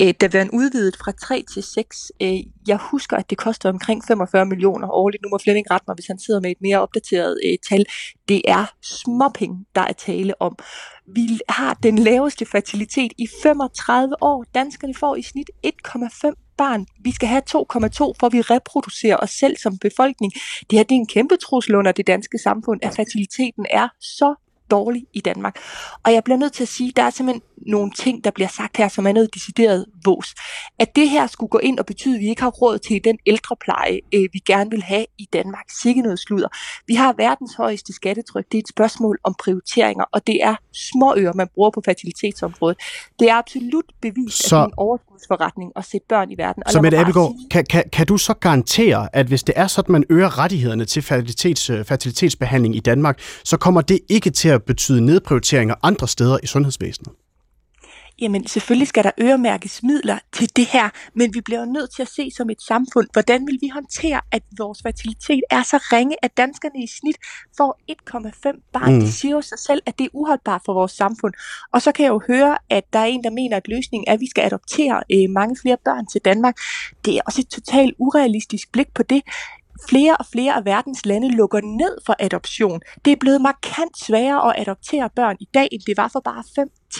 Speaker 1: Øh, der bliver en udvidet fra 3 til 6. Øh, jeg husker, at det koster omkring 45 millioner årligt. Nu må Flemming rette mig, hvis han sidder med et mere opdateret øh, tal. Det er småpenge, der er tale om. Vi har den laveste fertilitet i 35 år. Danskerne får i snit 1,5 barn. Vi skal have 2,2, for vi reproducerer os selv som befolkning. Det her det er en kæmpe trussel under det danske samfund, at fertiliteten er så dårlig i Danmark. Og jeg bliver nødt til at sige, der er simpelthen nogle ting, der bliver sagt her, som er noget decideret vås. At det her skulle gå ind og betyde, at vi ikke har råd til den ældrepleje, øh, vi gerne vil have i Danmark. Sikke noget sludder. Vi har verdens højeste skattetryk. Det er et spørgsmål om prioriteringer, og det er småøer, man bruger på fertilitetsområdet. Det er absolut bevis, så... at det er en overskudsforretning at sætte børn i verden.
Speaker 3: Og så med Abelgaard, sige... kan, kan, kan du så garantere, at hvis det er sådan, at man øger rettighederne til fertilitets, øh, fertilitetsbehandling i Danmark, så kommer det ikke til at betyde nedprioriteringer andre steder i sundhedsvæsenet?
Speaker 1: Jamen selvfølgelig skal der øremærkes midler til det her, men vi bliver nødt til at se som et samfund, hvordan vil vi håndtere, at vores fertilitet er så ringe, at danskerne i snit får 1,5 barn. Mm. Det siger jo sig selv, at det er uholdbart for vores samfund. Og så kan jeg jo høre, at der er en, der mener, at løsningen er, at vi skal adoptere øh, mange flere børn til Danmark. Det er også et totalt urealistisk blik på det flere og flere af verdens lande lukker ned for adoption. Det er blevet markant sværere at adoptere børn i dag, end det var for bare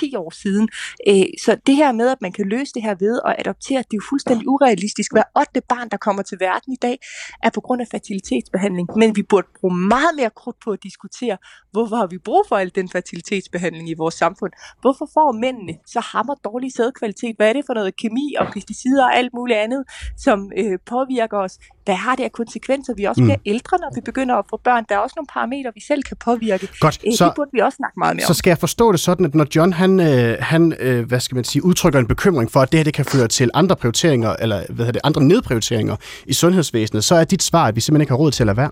Speaker 1: 10 år siden. Øh, så det her med, at man kan løse det her ved at adoptere, det er jo fuldstændig urealistisk. Hver 8. barn, der kommer til verden i dag, er på grund af fertilitetsbehandling. Men vi burde bruge meget mere krudt på at diskutere, hvorfor har vi brug for al den fertilitetsbehandling i vores samfund? Hvorfor får mændene så hammer dårlig sædkvalitet? Hvad er det for noget kemi og pesticider og alt muligt andet, som øh, påvirker os? Hvad har det af konsekvenser? Vi også mm. bliver ældre, når vi begynder at få børn. Der er også nogle parametre, vi selv kan påvirke.
Speaker 3: Godt,
Speaker 1: øh,
Speaker 3: så,
Speaker 1: det burde vi også snakke meget mere
Speaker 3: Så skal jeg forstå det sådan, at når John han, øh, han øh, hvad skal man sige, udtrykker en bekymring for, at det her det kan føre til andre prioriteringer, eller hvad hedder det, andre nedprioriteringer i sundhedsvæsenet, så er dit svar, at vi simpelthen ikke har råd til at lade være?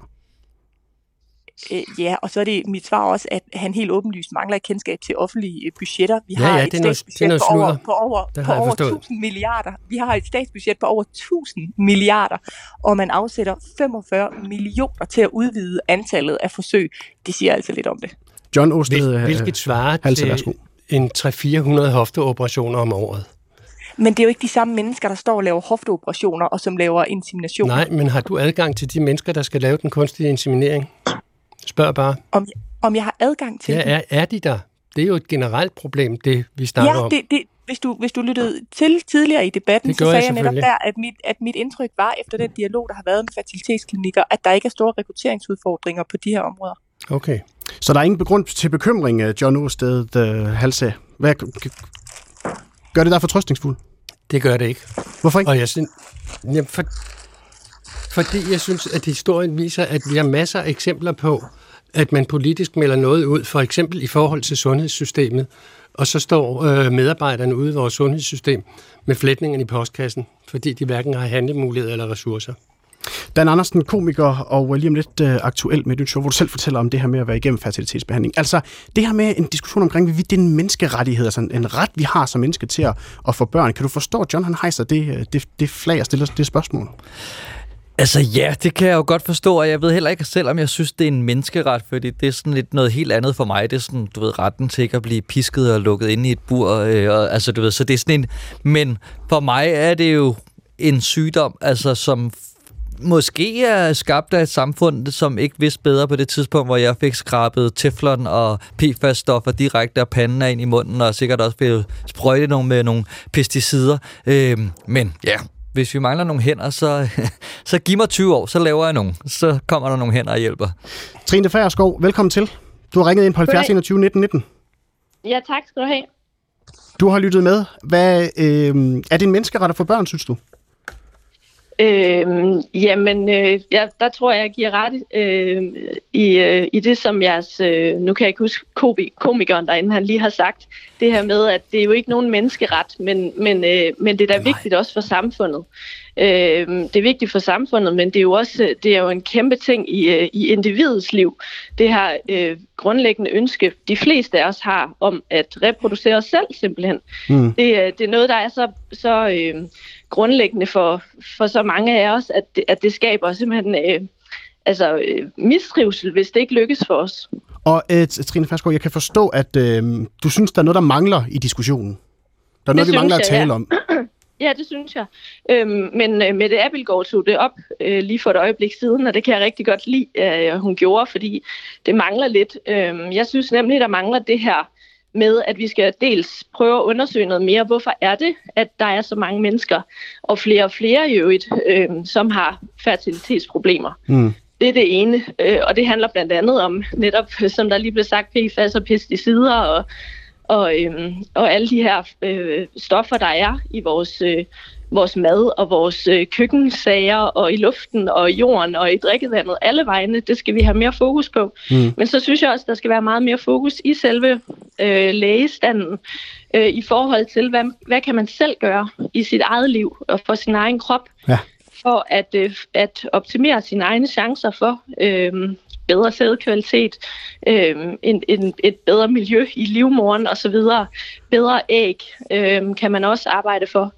Speaker 1: Øh, ja, og så er det mit svar også, at han helt åbenlyst mangler et kendskab til offentlige øh, budgetter. Vi
Speaker 7: Ja,
Speaker 1: har
Speaker 7: ja,
Speaker 1: et
Speaker 7: er
Speaker 1: statsbudget
Speaker 7: det er noget
Speaker 1: på over, på over,
Speaker 7: Det
Speaker 1: på over
Speaker 7: forstået.
Speaker 1: 1000 milliarder. Vi har et statsbudget på over 1000 milliarder, og man afsætter 45 millioner til at udvide antallet af forsøg. Det siger altså lidt om det.
Speaker 3: John Osted,
Speaker 7: Hvil,
Speaker 3: øh,
Speaker 7: hvilket svarer til en 300-400 hofteoperationer om året.
Speaker 1: Men det er jo ikke de samme mennesker, der står og laver hofteoperationer, og som laver insemination.
Speaker 7: Nej, men har du adgang til de mennesker, der skal lave den kunstige inseminering? Spørg bare.
Speaker 1: Om, om jeg har adgang til
Speaker 7: Ja, er, er de der? Det er jo et generelt problem, det vi snakker
Speaker 1: Ja,
Speaker 7: om.
Speaker 1: det, det, hvis, du, hvis du lyttede til tidligere i debatten, så sagde
Speaker 7: jeg
Speaker 1: jeg netop der, at mit, at mit indtryk var, efter den dialog, der har været med fertilitetsklinikker, at der ikke er store rekrutteringsudfordringer på de her områder.
Speaker 7: Okay.
Speaker 3: Så der er ingen begrund til bekymring, øh, John Osted øh, Halse. Hvad, gør det dig fortrøstningsfuld?
Speaker 7: Det gør det ikke.
Speaker 3: Hvorfor ikke?
Speaker 7: Og jeg synes, jamen for, fordi jeg synes, at historien viser, at vi har masser af eksempler på, at man politisk melder noget ud, for eksempel i forhold til sundhedssystemet, og så står øh, medarbejderne ude i vores sundhedssystem med flætningerne i postkassen, fordi de hverken har handlemuligheder eller ressourcer.
Speaker 3: Dan Andersen, komiker, og øh, lige om lidt øh, aktuel med et nyt show, hvor du selv fortæller om det her med at være igennem fertilitetsbehandling. Altså, det her med en diskussion omkring, hvorvidt det er en menneskerettighed, altså en, en ret, vi har som menneske til at, at få børn. Kan du forstå, at John han hejser det, øh, det, det flag og stiller det spørgsmål?
Speaker 4: Altså ja, det kan jeg jo godt forstå, og jeg ved heller ikke selv, om jeg synes, det er en menneskeret, fordi det er sådan lidt noget helt andet for mig. Det er sådan, du ved, retten til ikke at blive pisket og lukket inde i et bur. Øh, og, altså, du ved, så det er sådan en... Men for mig er det jo en sygdom, altså som måske er skabt af et samfund, som ikke vidste bedre på det tidspunkt, hvor jeg fik skrabet teflon og PFAS-stoffer direkte af panden af ind i munden, og sikkert også blev sprøjtet nogle med nogle pesticider. Øhm, men ja, hvis vi mangler nogle hænder, så, så giv mig 20 år, så laver jeg nogle. Så kommer der nogle hænder og hjælper.
Speaker 3: Trine Færskov, velkommen til. Du har ringet ind på 70
Speaker 8: Goddag.
Speaker 3: 21 19 19.
Speaker 8: Ja, tak skal du have.
Speaker 3: Du har lyttet med. Hvad, øh, er det en menneskeret at få børn, synes du?
Speaker 8: Øhm, jamen, øh, ja, der tror jeg, jeg giver ret øh, i, øh, i det, som jeres, øh, nu kan jeg ikke huske komi- komikeren derinde, han lige har sagt, det her med, at det er jo ikke nogen menneskeret, men, men, øh, men det er da
Speaker 4: Nej.
Speaker 8: vigtigt også for samfundet. Øh, det er vigtigt for samfundet, men det er jo også det er jo en kæmpe ting i, øh, i individets liv. Det her øh, grundlæggende ønske, de fleste af os har om at reproducere os selv simpelthen.
Speaker 3: Mm.
Speaker 8: Det, er- det er noget, der er så, så øh, grundlæggende for, for så mange af os, at det, at det skaber simpelthen øh, altså, øh, mistrivsel, hvis det ikke lykkes for os.
Speaker 3: Og øh, Trine Færskov, jeg kan forstå, at øh, du synes, der er noget, der mangler i diskussionen. Der er noget, vi mangler at
Speaker 8: jeg,
Speaker 3: tale
Speaker 8: ja.
Speaker 3: om.
Speaker 8: Ja, det synes jeg. Øhm, men øh, Mette Abildgaard tog det op øh, lige for et øjeblik siden, og det kan jeg rigtig godt lide, at hun gjorde, fordi det mangler lidt. Øhm, jeg synes nemlig, der mangler det her med, at vi skal dels prøve at undersøge noget mere. Hvorfor er det, at der er så mange mennesker, og flere og flere i øvrigt, øh, som har fertilitetsproblemer?
Speaker 3: Mm.
Speaker 8: Det er det ene, øh, og det handler blandt andet om netop, som der lige blev sagt, PFAS og pesticider og, og, øhm, og alle de her øh, stoffer, der er i vores, øh, vores mad og vores øh, køkkensager og i luften og i jorden og i drikkevandet. Alle vegne, det skal vi have mere fokus på.
Speaker 3: Mm.
Speaker 8: Men så synes jeg også, der skal være meget mere fokus i selve øh, lægestanden øh, i forhold til, hvad, hvad kan man selv gøre i sit eget liv og for sin egen krop
Speaker 3: Ja.
Speaker 8: for at, øh, at optimere sine egne chancer for øh, bedre sædkvalitet, øh, en, en, et bedre miljø i livmoren osv. Bedre æg øh, kan man også arbejde for.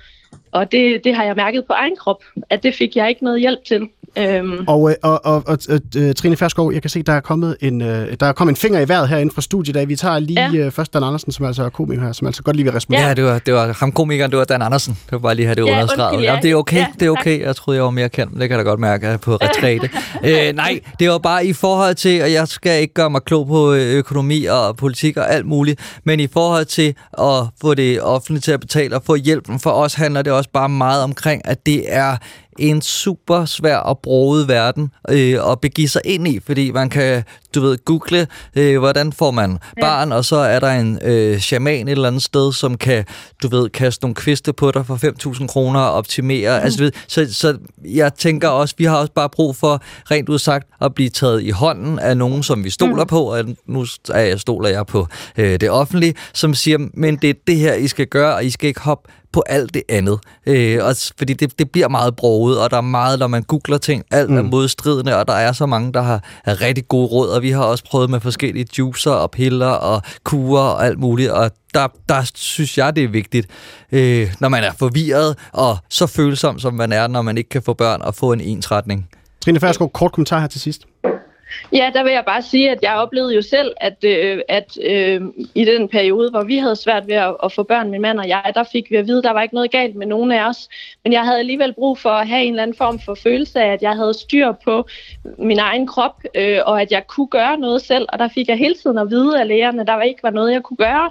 Speaker 8: Og det, det har jeg mærket på egen krop, at det fik jeg ikke noget hjælp til. Øhm.
Speaker 3: Og, øh, og, og, og uh, Trine Ferskov, jeg kan se, der er kommet en, uh, der er kommet en finger i vejret herinde fra studiet, da vi tager lige ja. først Dan Andersen, som altså er komiker her, som altså godt lige vil respondere.
Speaker 4: Ja, det var, det var ham komikeren, det var Dan Andersen. Det var bare lige have det ja, understreget. Ja, det er okay, ja, det er okay. Jeg troede, jeg var mere kendt, det kan da godt mærke på retræte. øh, nej, det var bare i forhold til, og jeg skal ikke gøre mig klog på økonomi og politik og alt muligt, men i forhold til at få det offentlige til at betale og få hjælpen for os, handler det også bare meget omkring, at det er en super svær og broet verden øh, at begive sig ind i, fordi man kan, du ved, google, øh, hvordan får man barn, ja. og så er der en øh, shaman et eller andet sted, som kan, du ved, kaste nogle kviste på dig for 5.000 kroner og optimere. Mm. Altså, ved, så, så jeg tænker også, vi har også bare brug for, rent udsagt, at blive taget i hånden af nogen, som vi stoler mm. på, og nu er jeg, stoler jeg på øh, det offentlige, som siger, men det er det her, I skal gøre, og I skal ikke hoppe på alt det andet. Øh, og, fordi det, det bliver meget broget, og der er meget, når man googler ting, alt mm. er modstridende, og der er så mange, der har er rigtig gode råd, og vi har også prøvet med forskellige juicer og piller og kurer og alt muligt, og der, der synes jeg, det er vigtigt, øh, når man er forvirret og så følsom, som man er, når man ikke kan få børn, og få en ensretning.
Speaker 3: Trine Færskov, kort kommentar her til sidst.
Speaker 8: Ja, der vil jeg bare sige, at jeg oplevede jo selv, at, øh, at øh, i den periode, hvor vi havde svært ved at, at få børn, min mand og jeg, der fik vi at vide, at der var ikke noget galt med nogen af os. Men jeg havde alligevel brug for at have en eller anden form for følelse af, at jeg havde styr på min egen krop, øh, og at jeg kunne gøre noget selv. Og der fik jeg hele tiden at vide af lægerne, at der ikke var noget, jeg kunne gøre.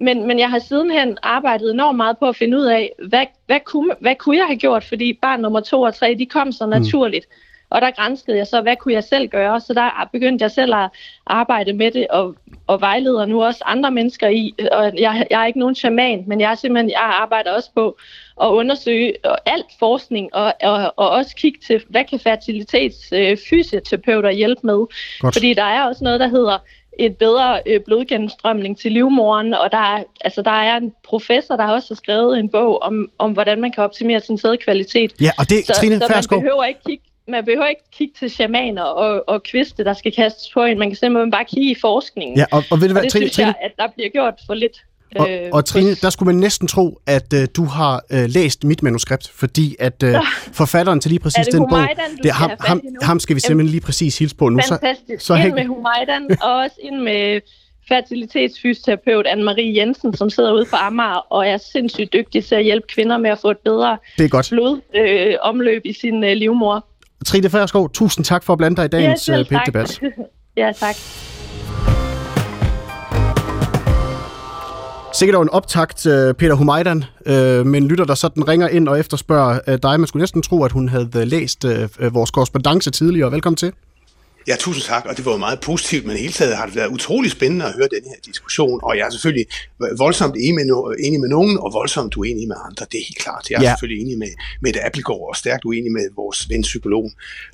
Speaker 8: Men, men jeg har sidenhen arbejdet enormt meget på at finde ud af, hvad, hvad, kunne, hvad kunne jeg have gjort, fordi barn nummer to og tre, de kom så mm. naturligt. Mm. Og der grænskede jeg så, hvad kunne jeg selv gøre? Så der begyndte jeg selv at arbejde med det, og, og vejleder nu også andre mennesker i. Og jeg, jeg er ikke nogen shaman, men jeg, er simpelthen, jeg arbejder også på at undersøge alt forskning, og, og, og også kigge til, hvad kan fertilitetsfysioterapeuter øh, hjælpe med? Godt. Fordi der er også noget, der hedder et bedre øh, blodgennemstrømning til livmoren, og der er, altså, der er en professor, der har også skrevet en bog om, om hvordan man kan optimere sin sædkvalitet.
Speaker 3: Ja, og det,
Speaker 8: så,
Speaker 3: Trine
Speaker 8: så man behøver ikke kigge man behøver ikke kigge til shamaner og, og kviste, der skal kastes på en. Man kan simpelthen bare kigge i forskningen.
Speaker 3: Ja, og, og, ved du hvad,
Speaker 8: og det
Speaker 3: Trine,
Speaker 8: synes jeg, at der bliver gjort for lidt.
Speaker 3: Og, øh, og Trine, der skulle man næsten tro, at uh, du har uh, læst mit manuskript, fordi at uh, forfatteren til lige præcis den bog,
Speaker 8: det er
Speaker 3: ham, ham, ham skal vi simpelthen lige præcis hilse på nu.
Speaker 8: Fantastisk. Så, så ind med Humaydan, og også ind med fertilitetsfysioterapeut Anne-Marie Jensen, som sidder ude på Amager og er sindssygt dygtig til at hjælpe kvinder med at få et bedre
Speaker 3: det er godt.
Speaker 8: blodomløb øh, i sin øh, livmor.
Speaker 3: Trine Færskov, tusind tak for at blande dig i dagens ja, uh, debat
Speaker 8: ja, tak.
Speaker 3: Sikkert en optakt, øh, Peter Humajdan, øh, men lytter der sådan ringer ind og efterspørger dig. Man skulle næsten tro, at hun havde læst vores korrespondence tidligere. Velkommen til.
Speaker 9: Ja, tusind tak, og det var jo meget positivt, men hele taget har det været utrolig spændende at høre den her diskussion, og jeg er selvfølgelig voldsomt enig med, no- enig med nogen, og voldsomt uenig med andre, det er helt klart. Jeg er ja. selvfølgelig enig med, med Appelgaard, og stærkt uenig med vores ven psykolog.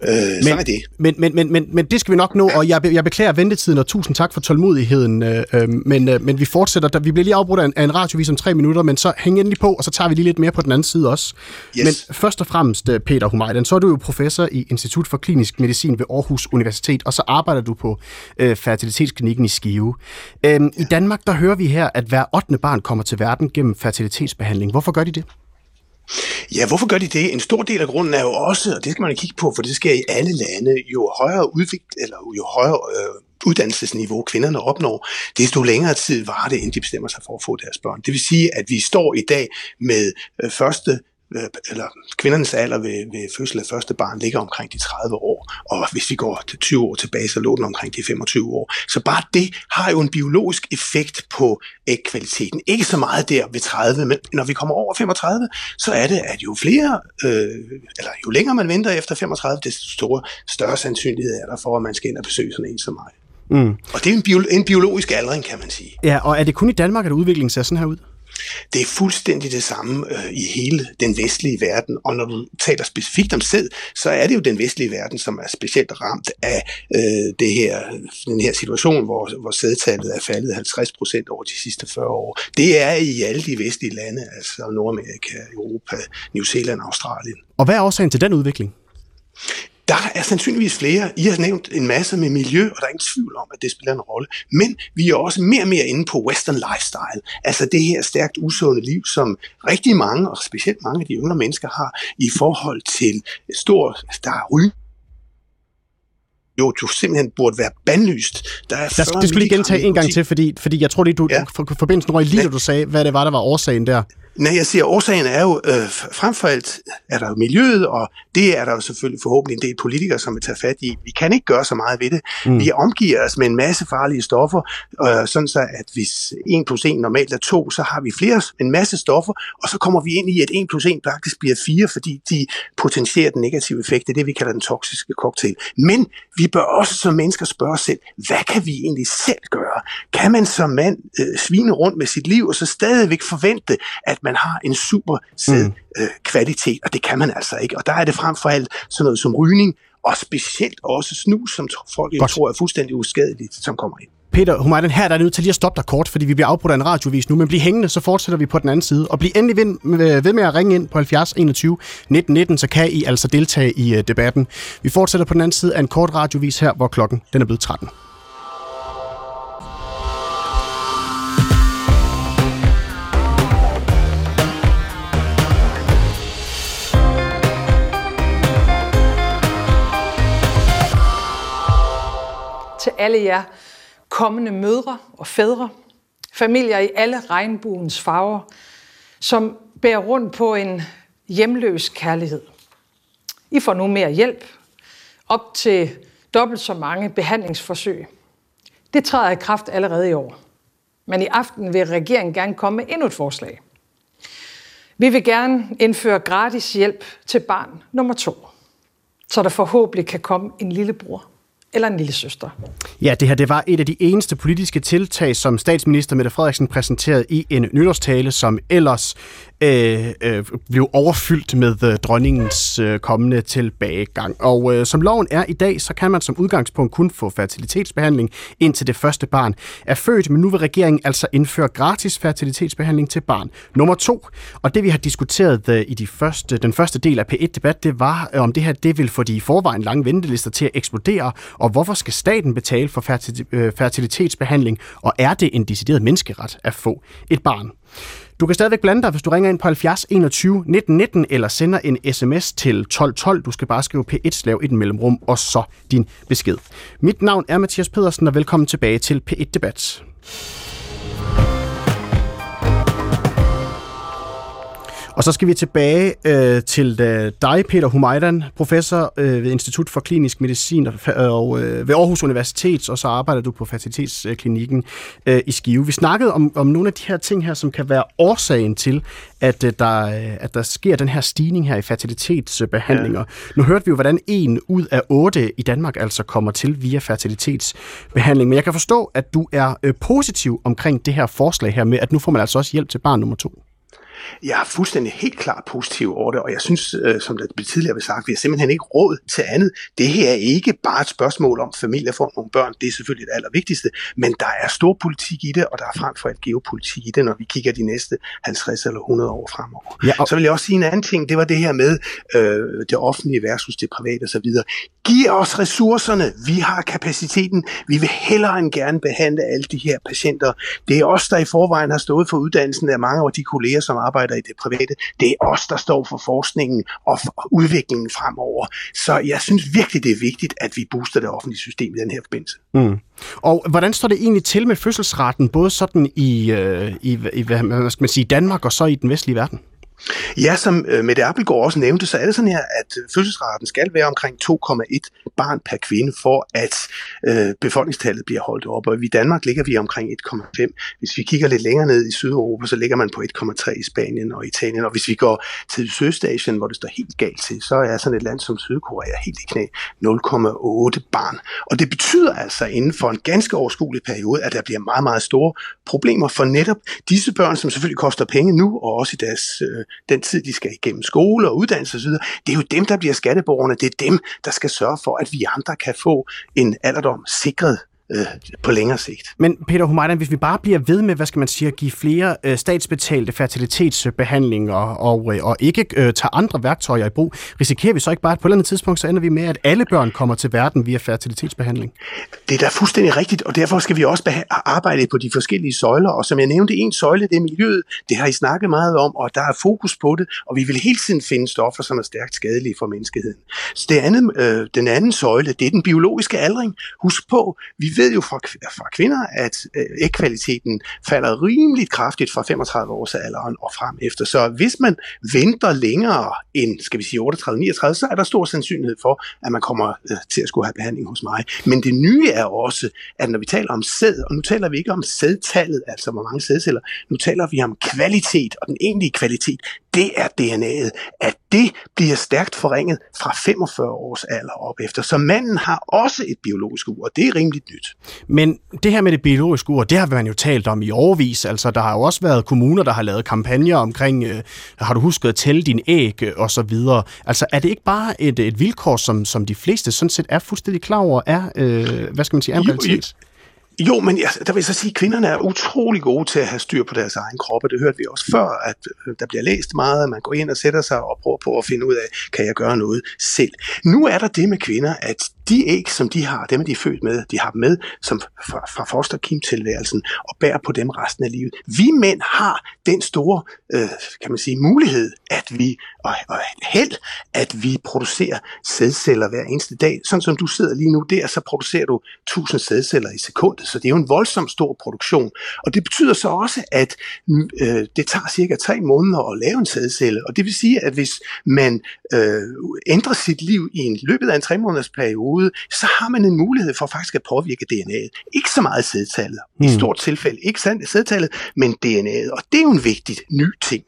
Speaker 9: Øh, men, sådan er det.
Speaker 3: Men, men, men, men, men det skal vi nok nå, og jeg, jeg beklager ventetiden, og tusind tak for tålmodigheden, øh, øh, men, øh, men vi fortsætter. Der, vi bliver lige afbrudt af en, af en radiovis om tre minutter, men så hæng endelig på, og så tager vi lige lidt mere på den anden side også. Yes. Men først og fremmest, øh, Peter Humajden, så er du jo professor i Institut for Klinisk Medicin ved Aarhus Universitet, og så arbejder du på øh, fertilitetsklinikken i Skive. Øhm, ja. I Danmark, der hører vi her, at hver 8. barn kommer til verden gennem fertilitetsbehandling. Hvorfor gør de det?
Speaker 9: Ja, hvorfor gør de det? En stor del af grunden er jo også, og det skal man kigge på, for det sker i alle lande, jo højere udvigt, eller jo højere øh, uddannelsesniveau kvinderne opnår, desto længere tid var det, inden de bestemmer sig for at få deres børn. Det vil sige, at vi står i dag med øh, første eller kvindernes alder ved, ved fødsel af første barn ligger omkring de 30 år, og hvis vi går til 20 år tilbage, så lå den omkring de 25 år. Så bare det har jo en biologisk effekt på ægkvaliteten. Ikke så meget der ved 30, men når vi kommer over 35, så er det, at jo flere, øh, eller jo længere man venter efter 35, desto store, større sandsynlighed er der for, at man skal ind og besøge sådan en som mig. Mm. Og det er en, bio, en biologisk aldring, kan man sige.
Speaker 3: Ja, og er det kun i Danmark, at udviklingen ser sådan her ud?
Speaker 9: Det er fuldstændig det samme øh, i hele den vestlige verden, og når du taler specifikt om sæd, så er det jo den vestlige verden, som er specielt ramt af øh, det her, den her situation, hvor, hvor sædtallet er faldet 50 procent over de sidste 40 år. Det er i alle de vestlige lande, altså Nordamerika, Europa, New Zealand og Australien.
Speaker 3: Og hvad er årsagen til den udvikling?
Speaker 9: Der er sandsynligvis flere. I har nævnt en masse med miljø, og der er ingen tvivl om, at det spiller en rolle. Men vi er også mere og mere inde på western lifestyle. Altså det her stærkt usunde liv, som rigtig mange, og specielt mange af de yngre mennesker har, i forhold til stor, der er ryg jo, du simpelthen burde være bandlyst.
Speaker 3: Der er der, det skulle lige gentage en gang til, fordi, fordi jeg tror, det du, ja. for, forbindelsen røg lige, da du sagde, hvad det var, der var årsagen der.
Speaker 9: Nej, jeg siger, årsagen er jo, øh, frem for alt er der jo miljøet, og det er der jo selvfølgelig forhåbentlig en del politikere, som vil tage fat i. Vi kan ikke gøre så meget ved det. Mm. Vi omgiver os med en masse farlige stoffer, øh, sådan så at hvis 1 plus 1 normalt er 2, så har vi flere, en masse stoffer, og så kommer vi ind i, at 1 plus 1 faktisk bliver 4, fordi de potentierer den negative effekt. Det er det, vi kalder den toksiske cocktail. Men vi bør også som mennesker spørge os selv, hvad kan vi egentlig selv gøre? Kan man som mand øh, svine rundt med sit liv, og så stadigvæk forvente, at man har en super sæd mm. øh, kvalitet, og det kan man altså ikke. Og der er det frem for alt sådan noget som rygning, og specielt også snus, som folk Godt. tror er fuldstændig uskadeligt, som kommer ind.
Speaker 3: Peter Humayden, her der er nødt til lige at stoppe dig kort, fordi vi bliver afbrudt af en radiovis nu, men bliv hængende, så fortsætter vi på den anden side. Og bliv endelig ved, ved med at ringe ind på 70 21 19 19, så kan I altså deltage i uh, debatten. Vi fortsætter på den anden side af en kort radiovis her, hvor klokken den er blevet 13.
Speaker 2: alle jer kommende mødre og fædre, familier i alle regnbuens farver, som bærer rundt på en hjemløs kærlighed. I får nu mere hjælp, op til dobbelt så mange behandlingsforsøg. Det træder i kraft allerede i år. Men i aften vil regeringen gerne komme med endnu et forslag. Vi vil gerne indføre gratis hjælp til barn nummer to, så der forhåbentlig kan komme en lillebror eller en lille søster.
Speaker 3: Ja, det her det var et af de eneste politiske tiltag, som statsminister Mette Frederiksen præsenterede i en nytårstale, som ellers øh, øh, blev overfyldt med øh, dronningens øh, kommende tilbagegang. Og øh, som loven er i dag, så kan man som udgangspunkt kun få fertilitetsbehandling indtil det første barn er født, men nu vil regeringen altså indføre gratis fertilitetsbehandling til barn nummer to. Og det vi har diskuteret øh, i de første, den første del af P1-debat, det var, øh, om det her det vil få de i forvejen lange ventelister til at eksplodere, og hvorfor skal staten betale for øh, fertilitetsbehandling, og er det en decideret menneskeret at få et barn? Du kan stadigvæk blande dig, hvis du ringer ind på 70 21 19 19 eller sender en sms til 1212. Du skal bare skrive P1 slav i mellemrum og så din besked. Mit navn er Mathias Pedersen, og velkommen tilbage til P1 Debat. Og så skal vi tilbage øh, til øh, dig, Peter Humaydan, professor øh, ved Institut for Klinisk Medicin og, og øh, ved Aarhus Universitet, og så arbejder du på Fertilitetsklinikken øh, i Skive. Vi snakkede om, om nogle af de her ting her, som kan være årsagen til, at, øh, der, øh, at der sker den her stigning her i fertilitetsbehandlinger. Ja. Nu hørte vi jo, hvordan en ud af otte i Danmark altså kommer til via fertilitetsbehandling. Men jeg kan forstå, at du er øh, positiv omkring det her forslag her med, at nu får man altså også hjælp til barn nummer to.
Speaker 9: Jeg er fuldstændig helt klart positiv over det, og jeg synes, øh, som det tidligere blev sagt, vi har simpelthen ikke råd til andet. Det her er ikke bare et spørgsmål om familie får nogle børn, det er selvfølgelig det allervigtigste, men der er stor politik i det, og der er frem for alt geopolitik i det, når vi kigger de næste 50 eller 100 år fremover. Ja, og... Så vil jeg også sige en anden ting, det var det her med øh, det offentlige versus det private osv. Giv os ressourcerne, vi har kapaciteten, vi vil hellere end gerne behandle alle de her patienter. Det er os, der i forvejen har stået for uddannelsen af mange af de kolleger, som arbejder i det private. Det er os, der står for forskningen og for udviklingen fremover. Så jeg synes virkelig, det er vigtigt, at vi booster det offentlige system i den her forbindelse.
Speaker 3: Mm. Og hvordan står det egentlig til med fødselsraten, både sådan i, øh, i, i hvad skal man sige, Danmark og så i den vestlige verden?
Speaker 9: Ja, som øh, Mette Appelgaard også nævnte, så er det sådan her, at øh, fødselsraten skal være omkring 2,1 barn per kvinde, for at øh, befolkningstallet bliver holdt op. Og i Danmark ligger vi omkring 1,5. Hvis vi kigger lidt længere ned i Sydeuropa, så ligger man på 1,3 i Spanien og Italien. Og hvis vi går til Sydøstasien, hvor det står helt galt til, så er sådan et land som Sydkorea helt i knæ 0,8 barn. Og det betyder altså inden for en ganske overskuelig periode, at der bliver meget, meget store problemer for netop disse børn, som selvfølgelig koster penge nu, og også i deres øh, den tid, de skal igennem skole og uddannelse osv., det er jo dem, der bliver skatteborgerne. Det er dem, der skal sørge for, at vi andre kan få en alderdom sikret øh, på længere sigt.
Speaker 3: Men Peter Humaydan, hvis vi bare bliver ved med, hvad skal man sige, at give flere øh, statsbetalte fertilitetsbehandlinger og, øh, og ikke øh, tage andre værktøjer i brug, risikerer vi så ikke bare, at på et eller andet tidspunkt, så ender vi med, at alle børn kommer til verden via fertilitetsbehandling?
Speaker 9: Det er da fuldstændig rigtigt, og derfor skal vi også arbejde på de forskellige søjler, og som jeg nævnte, en søjle, det er miljøet, det har I snakket meget om, og der er fokus på det, og vi vil hele tiden finde stoffer, som er stærkt skadelige for menneskeheden. Så det andet, øh, den anden søjle, det er den biologiske aldring. Husk på, vi ved jo fra, fra kvinder, at øh, ægkvaliteten falder rimeligt kraftigt fra 35 års alderen og frem efter. Så hvis man venter længere end, skal vi sige 38-39, så er der stor sandsynlighed for, at man kommer øh, til at skulle have behandling hos mig. Men det nye er også, at når vi taler om sæd, og nu taler vi ikke om sædtallet, altså hvor mange sædceller, nu taler vi om kvalitet, og den egentlige kvalitet, det er DNA'et, at det bliver stærkt forringet fra 45 års alder op efter. Så manden har også et biologisk ur, og det er rimeligt nyt.
Speaker 3: Men det her med det biologiske ur, det har man jo talt om i årvis. Altså, der har jo også været kommuner, der har lavet kampagner omkring, øh, har du husket at tælle din æg øh, og så videre. Altså, er det ikke bare et, et vilkår, som, som de fleste sådan set er fuldstændig klar over, er, øh, hvad skal man sige, er en realitet?
Speaker 9: Jo, men jeg, der vil jeg så sige, at kvinderne er utrolig gode til at have styr på deres egen krop, og det hørte vi også før, at øh, der bliver læst meget, at man går ind og sætter sig og prøver på at finde ud af, kan jeg gøre noget selv. Nu er der det med kvinder, at de æg, som de har, dem er de født med, de har dem med som fra, fra fosterkimtilværelsen og bærer på dem resten af livet. Vi mænd har den store, øh, kan man sige, mulighed, at vi, og, og held, at vi producerer sædceller hver eneste dag. Sådan som du sidder lige nu der, så producerer du 1000 sædceller i sekundet, så det er jo en voldsom stor produktion. Og det betyder så også, at øh, det tager cirka tre måneder at lave en sædcelle, og det vil sige, at hvis man øh, ændrer sit liv i en løbet af en tre måneders periode, periode, så har man en mulighed for faktisk at påvirke DNA'et. Ikke så meget sædtallet, mm. i hmm. stort tilfælde, ikke sandt sædtallet, men DNA'et. Og det er jo en vigtig ny ting.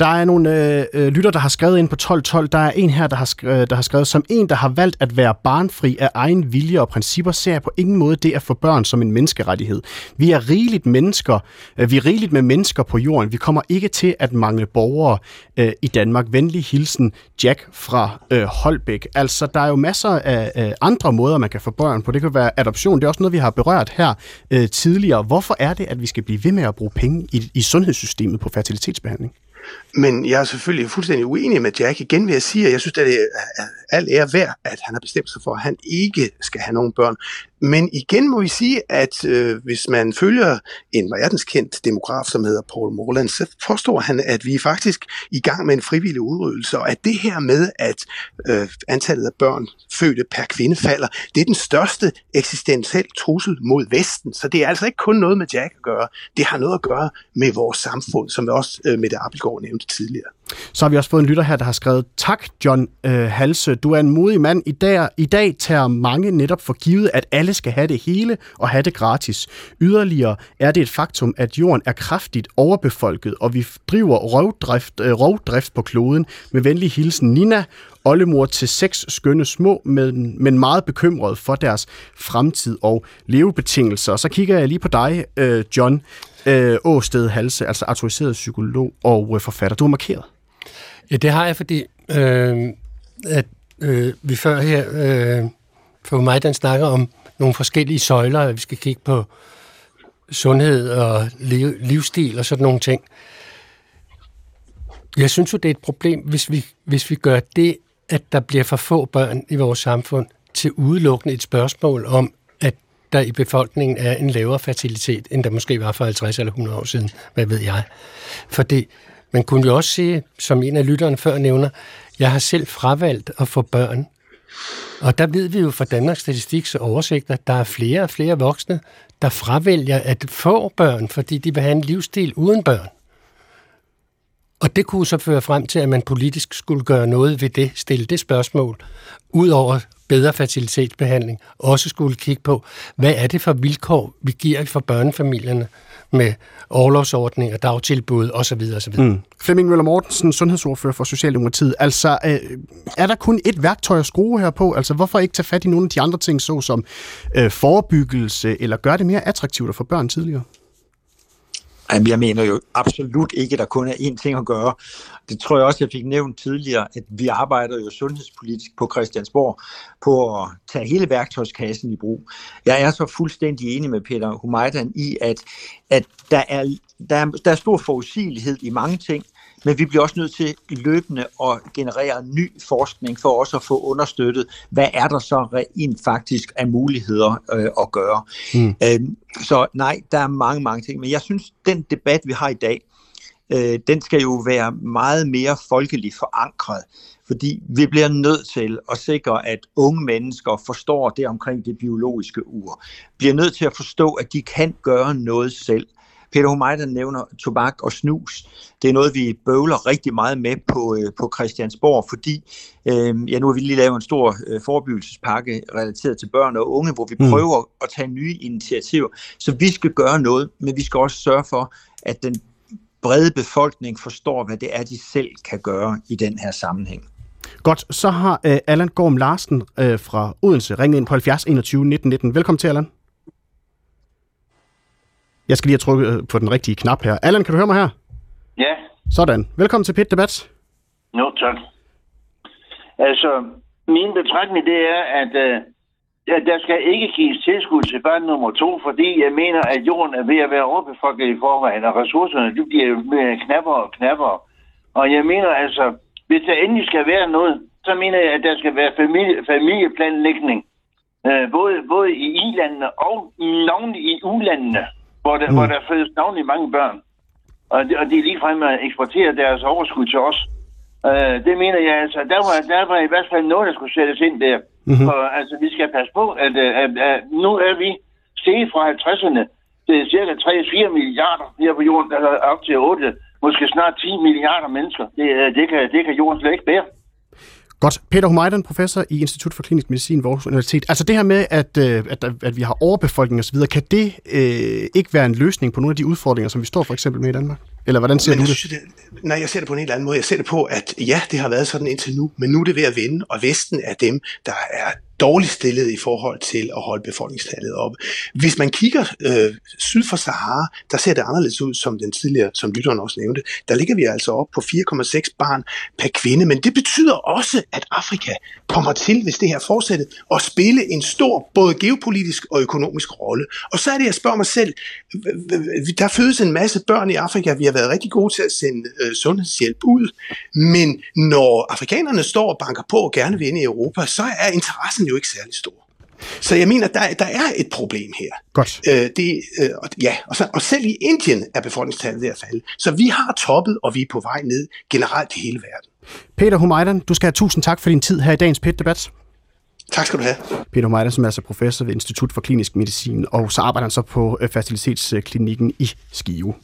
Speaker 3: Der er nogle øh, øh lytter, der har skrevet ind på 1212. Der er en her, der har, skrevet, øh, der har skrevet, som en, der har valgt at være barnfri af egen vilje og principper, ser jeg på ingen måde det at få børn som en menneskerettighed. Vi er rigeligt mennesker. Øh, vi er rigeligt med mennesker på jorden. Vi kommer ikke til at mangle borgere øh, i Danmark. Venlig hilsen, Jack fra øh, Holbæk. Altså, der er jo masser af øh, andre måder, man kan få børn på. Det kan være adoption. Det er også noget, vi har berørt her øh, tidligere. Hvorfor er det, at vi skal blive ved med at bruge penge i, i sundhedssystemet på fertilitetsbehandling?
Speaker 9: Men jeg er selvfølgelig fuldstændig uenig med Jack. Igen vil jeg sige, at jeg synes, at det er al ære værd, at han har bestemt sig for, at han ikke skal have nogen børn. Men igen må vi sige, at øh, hvis man følger en verdenskendt demograf, som hedder Paul Morland, så forstår han, at vi er faktisk i gang med en frivillig udryddelse, og at det her med, at øh, antallet af børn fødte per kvinde falder, det er den største eksistentiel trussel mod Vesten. Så det er altså ikke kun noget med Jack at gøre, det har noget at gøre med vores samfund, som også øh, Mette Appelgaard nævnte tidligere.
Speaker 3: Så har vi også fået en lytter her, der har skrevet, tak John øh, Halse, du er en modig mand. I dag, I dag tager mange netop for givet, at alle skal have det hele og have det gratis. Yderligere er det et faktum, at jorden er kraftigt overbefolket, og vi driver rovdrift, øh, rovdrift på kloden. Med venlig hilsen Nina, oldemor til seks skønne små, men, men meget bekymret for deres fremtid og levebetingelser. Og så kigger jeg lige på dig, øh, John øh, Åsted Halse, altså autoriseret psykolog og øh, forfatter. Du har markeret.
Speaker 7: Ja, det har jeg, fordi øh, at øh, vi før her, øh, for mig, den snakker om nogle forskellige søjler, at vi skal kigge på sundhed og liv, livsstil og sådan nogle ting. Jeg synes jo, det er et problem, hvis vi, hvis vi gør det, at der bliver for få børn i vores samfund, til udelukkende et spørgsmål om, at der i befolkningen er en lavere fertilitet, end der måske var for 50 eller 100 år siden. Hvad ved jeg? Fordi man kunne jo også sige, som en af lytterne før nævner, jeg har selv fravalgt at få børn. Og der ved vi jo fra Danmarks Statistiks oversigter, at der er flere og flere voksne, der fravælger at få børn, fordi de vil have en livsstil uden børn. Og det kunne så føre frem til, at man politisk skulle gøre noget ved det, stille det spørgsmål, udover bedre fertilitetsbehandling, også skulle kigge på, hvad er det for vilkår, vi giver for børnefamilierne med overlovsordninger, dagtilbud osv. osv. Mm.
Speaker 3: Flemming Møller Mortensen, sundhedsordfører for Socialdemokratiet. Altså, øh, er der kun et værktøj at skrue her på? Altså, hvorfor ikke tage fat i nogle af de andre ting, såsom øh, forebyggelse, eller gøre det mere attraktivt at få børn tidligere?
Speaker 5: Jamen, jeg mener jo absolut ikke, at der kun er én ting at gøre. Det tror jeg også, jeg fik nævnt tidligere, at vi arbejder jo sundhedspolitisk på Christiansborg på at tage hele værktøjskassen i brug. Jeg er så fuldstændig enig med Peter Humajdan i, at, at der, er, der, er, der er stor forudsigelighed i mange ting, men vi bliver også nødt til løbende at generere ny forskning for også at få understøttet, hvad er der så rent faktisk af muligheder øh, at gøre. Mm. Øhm, så nej, der er mange, mange ting, men jeg synes, den debat, vi har i dag, øh, den skal jo være meget mere folkeligt forankret, fordi vi bliver nødt til at sikre, at unge mennesker forstår det omkring det biologiske ur, bliver nødt til at forstå, at de kan gøre noget selv, Peter Humayda nævner tobak og snus. Det er noget, vi bøvler rigtig meget med på, øh, på Christiansborg, fordi øh, ja, nu har vi lige lavet en stor øh, forebyggelsespakke relateret til børn og unge, hvor vi mm. prøver at tage nye initiativer. Så vi skal gøre noget, men vi skal også sørge for, at den brede befolkning forstår, hvad det er, de selv kan gøre i den her sammenhæng.
Speaker 3: Godt, så har uh, Allan Gorm Larsen uh, fra Odense ringet ind på 70 21 19 19. Velkommen til, Allan. Jeg skal lige have trykket øh, på den rigtige knap her. Allan, kan du høre mig her?
Speaker 10: Ja.
Speaker 3: Sådan. Velkommen til Pit Debat.
Speaker 10: Jo, tak. Altså, min betragtning det er, at øh, der skal ikke gives tilskud til børn nummer to, fordi jeg mener, at jorden er ved at være overbefolket i forvejen, og ressourcerne de bliver mere knapper og knapper. Og jeg mener altså, hvis der endelig skal være noget, så mener jeg, at der skal være familie, familieplanlægning. Øh, både, både i i-landene og navnlig i ulandene hvor der, mm. hvor der fødes navnlig mange børn. Og de, og de ligefrem eksporterer deres overskud til os. Uh, det mener jeg altså, der var, der var i hvert fald noget, der skulle sættes ind der. Mm-hmm. Og altså, vi skal passe på, at, at, at, at nu er vi steget fra 50'erne til cirka 3-4 milliarder her på jorden, der er op til 8, måske snart 10 milliarder mennesker. Det, det, kan, det kan jorden slet ikke bære.
Speaker 3: Godt. Peter Humajdan, professor i Institut for Klinisk Medicin ved Aarhus Universitet. Altså det her med, at, øh, at, at vi har overbefolkning osv., kan det øh, ikke være en løsning på nogle af de udfordringer, som vi står for eksempel med i Danmark? Eller hvordan ser men du det?
Speaker 9: Synes, det? Nej, jeg ser det på en helt anden måde. Jeg ser det på, at ja, det har været sådan indtil nu, men nu er det ved at vende, og Vesten er dem, der er dårligt stillet i forhold til at holde befolkningstallet op. Hvis man kigger øh, syd for Sahara, der ser det anderledes ud, som den tidligere, som lytteren også nævnte. Der ligger vi altså op på 4,6 barn per kvinde, men det betyder også, at Afrika kommer til, hvis det her fortsætter, at spille en stor både geopolitisk og økonomisk rolle. Og så er det, jeg spørger mig selv, der fødes en masse børn i Afrika, vi har været rigtig gode til at sende øh, sundhedshjælp ud, men når afrikanerne står og banker på og gerne vil ind i Europa, så er interessen jo ikke særlig stor. Så jeg mener, der, der er et problem her.
Speaker 3: Godt.
Speaker 9: Øh, det, øh, ja, og, så, og selv i Indien er befolkningstallet ved at falde. Så vi har toppet, og vi er på vej ned generelt i hele verden.
Speaker 3: Peter Humajdan, du skal have tusind tak for din tid her i dagens PIT-debat.
Speaker 9: Tak skal du have.
Speaker 3: Peter Humajdan, som er altså professor ved Institut for Klinisk Medicin, og så arbejder han så på øh, Facilitetsklinikken i Skive.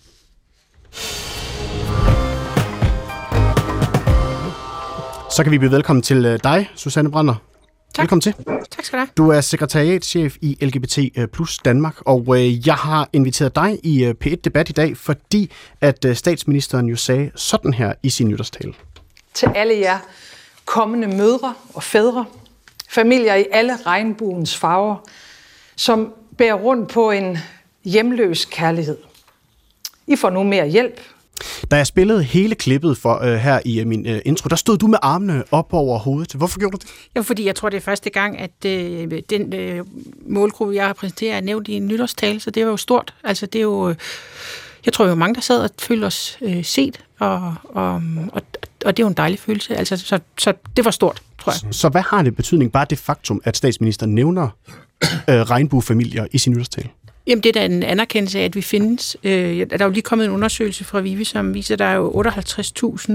Speaker 3: Så kan vi byde velkommen til øh, dig, Susanne Brander.
Speaker 11: Tak.
Speaker 3: Velkommen til.
Speaker 11: Tak skal du have.
Speaker 3: Du er sekretariatschef i LGBT Plus Danmark, og øh, jeg har inviteret dig i øh, P1-debat i dag, fordi at øh, statsministeren jo sagde sådan her i sin nytårstale.
Speaker 2: Til alle jer kommende mødre og fædre, familier i alle regnbuens farver, som bærer rundt på en hjemløs kærlighed. I får nu mere hjælp,
Speaker 3: da jeg spillede hele klippet for uh, her i uh, min uh, intro, der stod du med armene op over hovedet. Hvorfor gjorde du det?
Speaker 11: Jo, fordi jeg tror, det er første gang, at uh, den uh, målgruppe, jeg har præsenteret, er nævnt i en nytårstale, så det var jo stort. Altså, det er jo... Uh, jeg tror jo mange, der sad og følte os uh, set, og, og, og, og det er jo en dejlig følelse. Altså, så, så det var stort, tror jeg.
Speaker 3: Så, så hvad har det betydning, bare det faktum, at statsministeren nævner uh, regnbuefamilier i sin nytårstale?
Speaker 11: Jamen, det er da en anerkendelse af, at vi findes. Øh, der er jo lige kommet en undersøgelse fra Vivi, som viser, at der er jo 58.000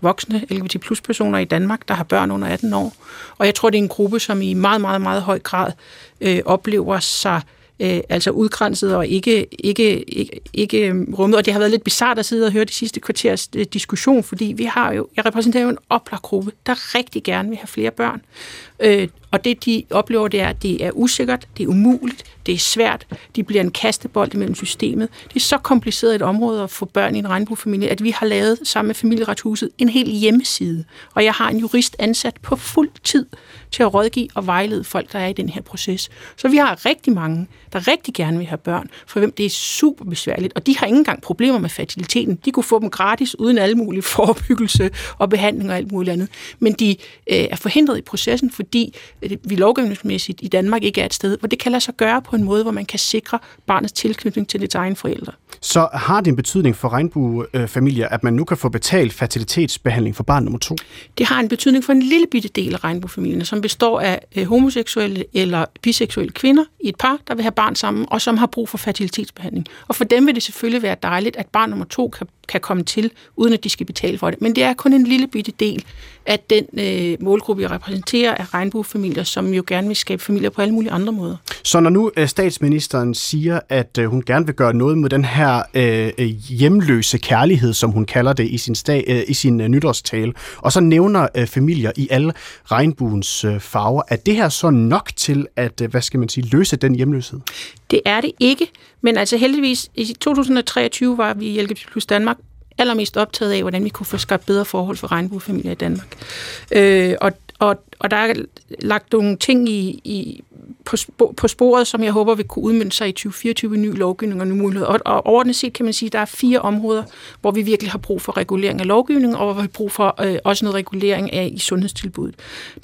Speaker 11: voksne LGBT plus personer i Danmark, der har børn under 18 år. Og jeg tror, det er en gruppe, som i meget, meget, meget høj grad øh, oplever sig øh, Øh, altså udgrænset og ikke, ikke, ikke, ikke øh, rummet. Og det har været lidt bizart at sidde og høre de sidste kvarters øh, diskussion, fordi vi har jo, jeg repræsenterer jo en oplagt gruppe, der rigtig gerne vil have flere børn. Øh, og det, de oplever, det er, at det er usikkert, det er umuligt, det er svært, de bliver en kastebold mellem systemet. Det er så kompliceret et område at få børn i en regnbuefamilie, at vi har lavet sammen med Familieretshuset en hel hjemmeside. Og jeg har en jurist ansat på fuld tid til at rådgive og vejlede folk, der er i den her proces. Så vi har rigtig mange, der rigtig gerne vil have børn, for hvem det er super besværligt. Og de har ikke engang problemer med fertiliteten. De kunne få dem gratis, uden alle mulige forebyggelse og behandling og alt muligt andet. Men de øh, er forhindret i processen, fordi vi lovgivningsmæssigt i Danmark ikke er et sted, hvor det kan lade sig gøre på en måde, hvor man kan sikre barnets tilknytning til dets egen forældre.
Speaker 3: Så har det en betydning for regnbuefamilier, at man nu kan få betalt fertilitetsbehandling for barn nummer to?
Speaker 11: Det har en betydning for en lille bitte del af regnbuefamilierne, som består af øh, homoseksuelle eller biseksuelle kvinder i et par, der vil have barn sammen, og som har brug for fertilitetsbehandling. Og for dem vil det selvfølgelig være dejligt, at barn nummer to kan, kan komme til, uden at de skal betale for det. Men det er kun en lille bitte del af den øh, målgruppe, jeg repræsenterer af regnbuefamilier, som jo gerne vil skabe familier på alle mulige andre måder.
Speaker 3: Så når nu øh, statsministeren siger, at øh, hun gerne vil gøre noget med den her øh, øh hjemløse kærlighed, som hun kalder det i sin, sta- øh, i sin øh, nytårstale, og så nævner øh, familier i alle regnbuens øh, farver, er det her så nok til at, øh, hvad skal man sige, løse den hjemløshed?
Speaker 11: Det er det ikke, men altså heldigvis i 2023 var vi i LGBT Plus Danmark allermest optaget af, hvordan vi kunne få skabt bedre forhold for regnbuefamilier i Danmark. Øh, og, og, og der er lagt nogle ting i, i på, på sporet, som jeg håber vil kunne udmynde sig i 2024 ny lovgivning og nye muligheder. Og, og overordnet set kan man sige, at der er fire områder, hvor vi virkelig har brug for regulering af lovgivning, og hvor vi har brug for øh, også noget regulering af i sundhedstilbuddet.